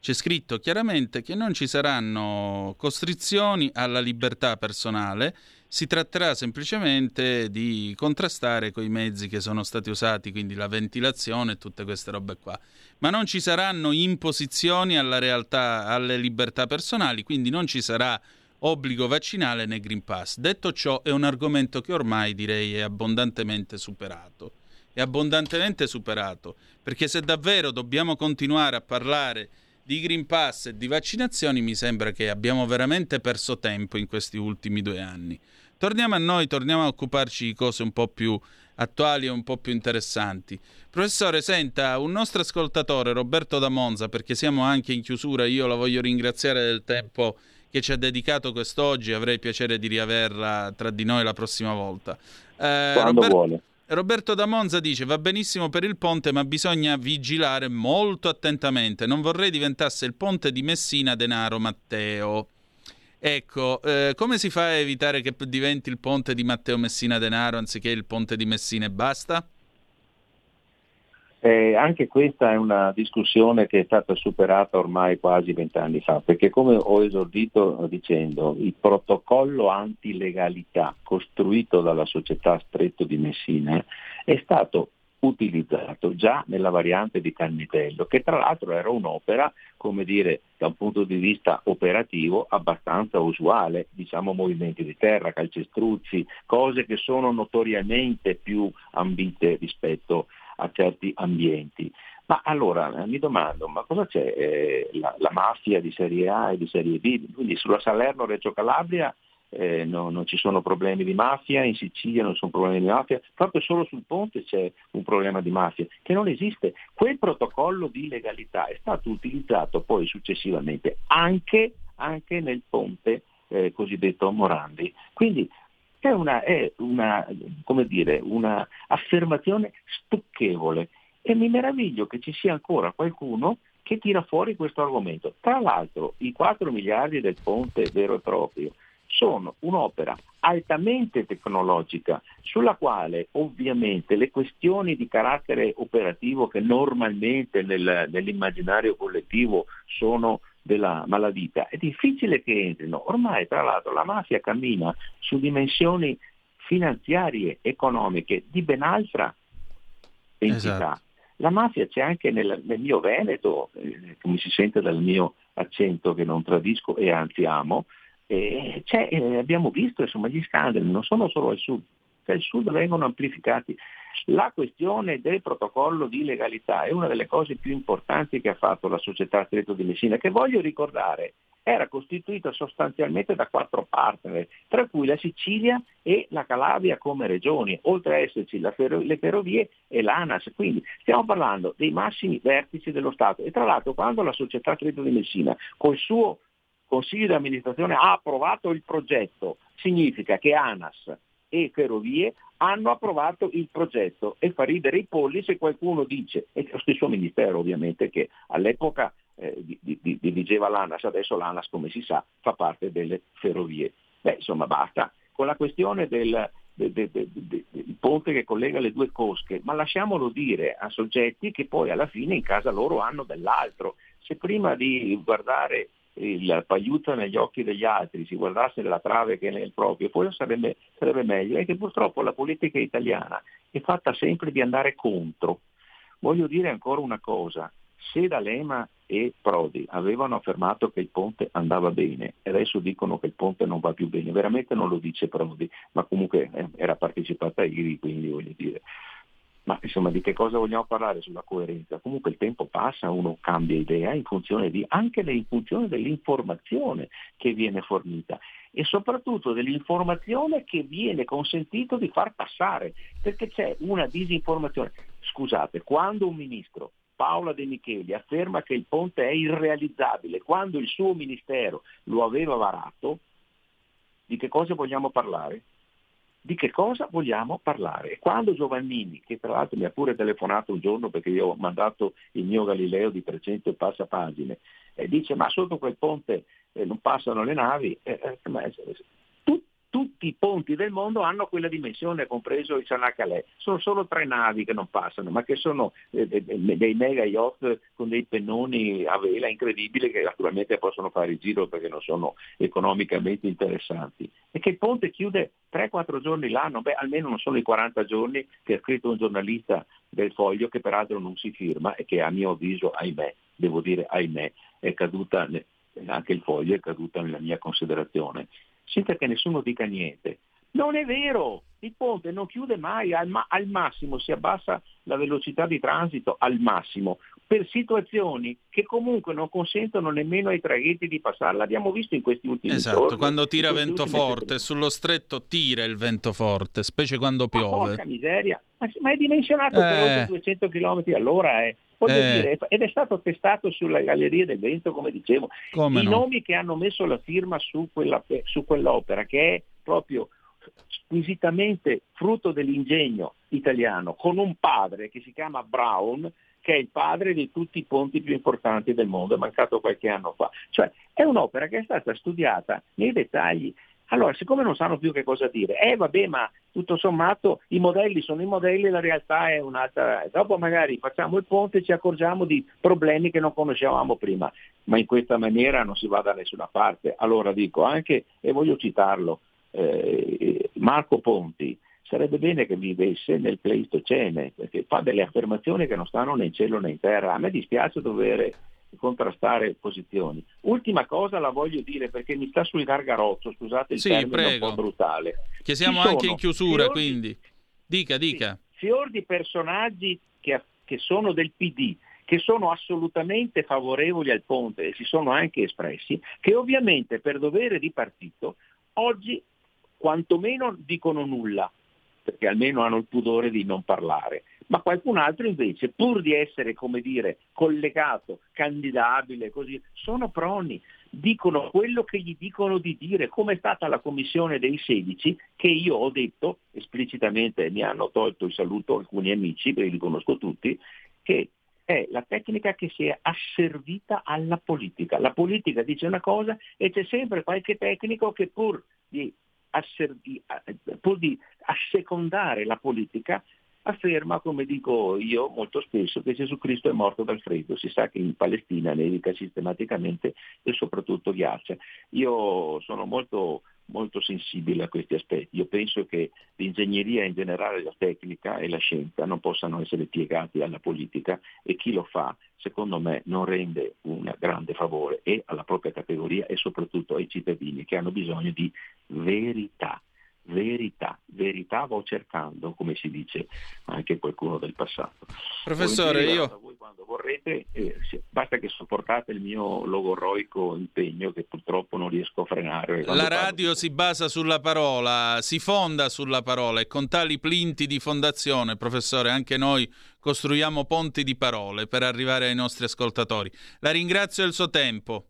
c'è scritto chiaramente che non ci saranno costrizioni alla libertà personale, si tratterà semplicemente di contrastare coi mezzi che sono stati usati, quindi la ventilazione e tutte queste robe qua. Ma non ci saranno imposizioni alla realtà, alle libertà personali, quindi non ci sarà obbligo vaccinale né Green Pass. Detto ciò, è un argomento che ormai direi è abbondantemente superato. È abbondantemente superato, perché se davvero dobbiamo continuare a parlare di Green Pass e di vaccinazioni, mi sembra che abbiamo veramente perso tempo in questi ultimi due anni. Torniamo a noi, torniamo a occuparci di cose un po' più attuali e un po' più interessanti. Professore, senta, un nostro ascoltatore, Roberto da Monza, perché siamo anche in chiusura, io la voglio ringraziare del tempo che ci ha dedicato quest'oggi, avrei piacere di riaverla tra di noi la prossima volta. Eh, Quando Robert- vuole. Roberto da Monza dice va benissimo per il ponte ma bisogna vigilare molto attentamente, non vorrei diventasse il ponte di Messina Denaro Matteo. Ecco, eh, come si fa a evitare che diventi il ponte di Matteo Messina Denaro anziché il ponte di Messina e basta? Eh, anche questa è una discussione che è stata superata ormai quasi vent'anni fa, perché come ho esordito dicendo, il protocollo antilegalità costruito dalla società Stretto di Messina è stato utilizzato già nella variante di Cannitello, che tra l'altro era un'opera, come dire, da un punto di vista operativo abbastanza usuale, diciamo movimenti di terra, calcestruzzi, cose che sono notoriamente più ambite rispetto a certi ambienti. Ma allora eh, mi domando, ma cosa c'è? Eh, la, la mafia di serie A e di serie B? Quindi sulla Salerno-Reggio Calabria eh, no, non ci sono problemi di mafia, in Sicilia non sono problemi di mafia, proprio solo sul ponte c'è un problema di mafia che non esiste. Quel protocollo di legalità è stato utilizzato poi successivamente anche, anche nel ponte eh, cosiddetto Morandi. Quindi è una, è una, dire, una affermazione stucchevole e mi meraviglio che ci sia ancora qualcuno che tira fuori questo argomento. Tra l'altro i 4 miliardi del ponte vero e proprio sono un'opera altamente tecnologica sulla quale ovviamente le questioni di carattere operativo che normalmente nel, nell'immaginario collettivo sono della malavita è difficile che entrino. Ormai tra l'altro la mafia cammina su dimensioni finanziarie, economiche di ben altra entità. Esatto. La mafia c'è anche nel, nel mio Veneto, eh, come si sente dal mio accento che non tradisco e anzi amo, eh, eh, abbiamo visto insomma, gli scandali, non sono solo al sud, al sud vengono amplificati. La questione del protocollo di legalità è una delle cose più importanti che ha fatto la società Stretto di Messina, che voglio ricordare era costituita sostanzialmente da quattro partner, tra cui la Sicilia e la Calabria come regioni, oltre a esserci ferro- le ferrovie e l'ANAS. Quindi stiamo parlando dei massimi vertici dello Stato. E tra l'altro quando la società Stretto di Messina col suo Consiglio di amministrazione ha approvato il progetto, significa che ANAS e Ferrovie hanno approvato il progetto e fa ridere i polli se qualcuno dice, e lo stesso Ministero ovviamente che all'epoca eh, dirigeva l'ANAS, adesso l'ANAS come si sa fa parte delle ferrovie. Beh insomma basta, con la questione del, del, del, del, ponte che collega le due cosche, ma lasciamolo dire a soggetti che poi alla fine in casa loro hanno dell'altro. Se prima di guardare il pagliuzzo negli occhi degli altri, si guardasse nella trave che è nel proprio, poi sarebbe, sarebbe meglio. È che purtroppo la politica italiana è fatta sempre di andare contro. Voglio dire ancora una cosa, se D'Alema e Prodi avevano affermato che il ponte andava bene e adesso dicono che il ponte non va più bene, veramente non lo dice Prodi, ma comunque eh, era partecipata ieri, quindi voglio dire, ma insomma di che cosa vogliamo parlare sulla coerenza? Comunque il tempo passa, uno cambia idea in funzione di, anche in funzione dell'informazione che viene fornita e soprattutto dell'informazione che viene consentito di far passare, perché c'è una disinformazione. Scusate, quando un ministro Paola De Micheli afferma che il ponte è irrealizzabile quando il suo ministero lo aveva varato, di che cosa vogliamo parlare? Di che cosa vogliamo parlare. Quando Giovannini, che tra l'altro mi ha pure telefonato un giorno perché io ho mandato il mio Galileo di 300 e passa pagine, e dice ma sotto quel ponte eh, non passano le navi, eh, eh, tutti i ponti del mondo hanno quella dimensione, compreso il Sanacalè. Sono solo tre navi che non passano, ma che sono eh, dei mega yacht con dei pennoni a vela incredibili che naturalmente possono fare il giro perché non sono economicamente interessanti. E che il ponte chiude 3-4 giorni l'anno, beh almeno non sono i 40 giorni che ha scritto un giornalista del foglio che peraltro non si firma e che a mio avviso, ahimè, devo dire ahimè, è caduta, anche il foglio è caduta nella mia considerazione senza che nessuno dica niente. Non è vero, il ponte non chiude mai, al, ma- al, massimo si abbassa la velocità di transito al massimo, per situazioni che comunque non consentono nemmeno ai traghetti di passare. L'abbiamo visto in questi ultimi esatto, giorni. Esatto, quando tira vento forte, sullo stretto tira il vento forte, specie quando piove. Ma porca miseria, ma, ma è dimensionato eh. per oltre 200 km all'ora, eh. Eh. Dire, ed è stato testato sulla Galleria del Vento, come dicevo. Come I no? nomi che hanno messo la firma su, quella, su quell'opera, che è proprio squisitamente frutto dell'ingegno italiano, con un padre che si chiama Brown, che è il padre di tutti i ponti più importanti del mondo, è mancato qualche anno fa. Cioè è un'opera che è stata studiata nei dettagli allora, siccome non sanno più che cosa dire, eh vabbè, ma tutto sommato i modelli sono i modelli, la realtà è un'altra. Dopo magari facciamo il ponte e ci accorgiamo di problemi che non conoscevamo prima, ma in questa maniera non si va da nessuna parte. Allora dico anche, e voglio citarlo, eh, Marco Ponti, sarebbe bene che vivesse nel Pleistocene, perché fa delle affermazioni che non stanno né in cielo né in terra. A me dispiace dover contrastare posizioni. Ultima cosa la voglio dire perché mi sta sul gargarotto, scusate il sì, termine prego. un po' brutale. Che siamo anche in chiusura, fior quindi. Dica, dica. Sì, fior di personaggi che, che sono del PD, che sono assolutamente favorevoli al ponte e si sono anche espressi, che ovviamente per dovere di partito Oggi quantomeno dicono nulla, perché almeno hanno il pudore di non parlare, ma qualcun altro invece, pur di essere, come dire, collegato, candidabile, così, sono proni, dicono quello che gli dicono di dire, come è stata la commissione dei 16, che io ho detto esplicitamente, mi hanno tolto il saluto alcuni amici, perché li conosco tutti, che è la tecnica che si è asservita alla politica. La politica dice una cosa e c'è sempre qualche tecnico che pur di, asservi, pur di assecondare la politica afferma, come dico io molto spesso, che Gesù Cristo è morto dal freddo. Si sa che in Palestina nevica sistematicamente e soprattutto ghiaccia. Io sono molto molto sensibile a questi aspetti. Io penso che l'ingegneria in generale, la tecnica e la scienza non possano essere piegati alla politica e chi lo fa, secondo me, non rende un grande favore e alla propria categoria e soprattutto ai cittadini che hanno bisogno di verità verità, verità vo cercando, come si dice anche qualcuno del passato. Professore, io... Voi quando vorrete, eh, basta che sopportate il mio logoroico impegno che purtroppo non riesco a frenare. La radio parlo... si basa sulla parola, si fonda sulla parola e con tali plinti di fondazione, professore, anche noi costruiamo ponti di parole per arrivare ai nostri ascoltatori. La ringrazio del suo tempo.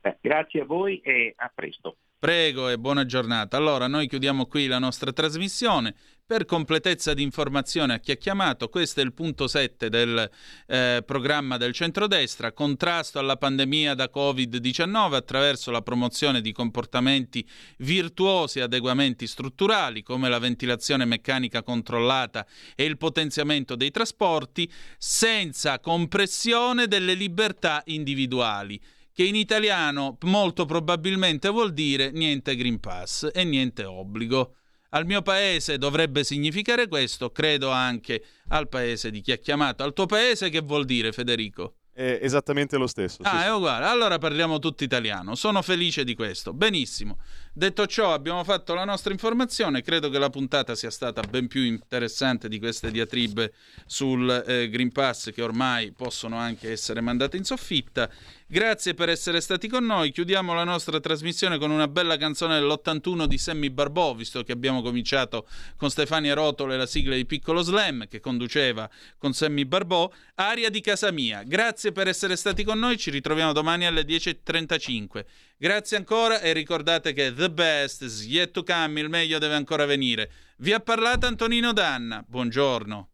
Eh, grazie a voi e a presto. Prego e buona giornata. Allora, noi chiudiamo qui la nostra trasmissione. Per completezza di informazione a chi ha chiamato, questo è il punto 7 del eh, programma del centrodestra, contrasto alla pandemia da Covid-19 attraverso la promozione di comportamenti virtuosi e adeguamenti strutturali come la ventilazione meccanica controllata e il potenziamento dei trasporti, senza compressione delle libertà individuali che in italiano molto probabilmente vuol dire niente Green Pass e niente obbligo. Al mio paese dovrebbe significare questo, credo anche al paese di chi ha chiamato. Al tuo paese che vuol dire Federico? È esattamente lo stesso. Ah, sì, è uguale. Allora parliamo tutto italiano. Sono felice di questo. Benissimo. Detto ciò, abbiamo fatto la nostra informazione. Credo che la puntata sia stata ben più interessante di queste diatribe sul eh, Green Pass che ormai possono anche essere mandate in soffitta. Grazie per essere stati con noi. Chiudiamo la nostra trasmissione con una bella canzone dell'81 di Sammy Barbò, visto che abbiamo cominciato con Stefania Rotolo e la sigla di Piccolo Slam che conduceva con Sammy Barbò. Aria di casa mia. Grazie per essere stati con noi. Ci ritroviamo domani alle 10.35. Grazie ancora e ricordate che the best is yet to come, il meglio deve ancora venire. Vi ha parlato Antonino Danna. Buongiorno.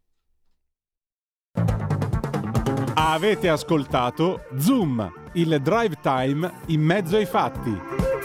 Avete ascoltato Zoom, il drive time in mezzo ai fatti.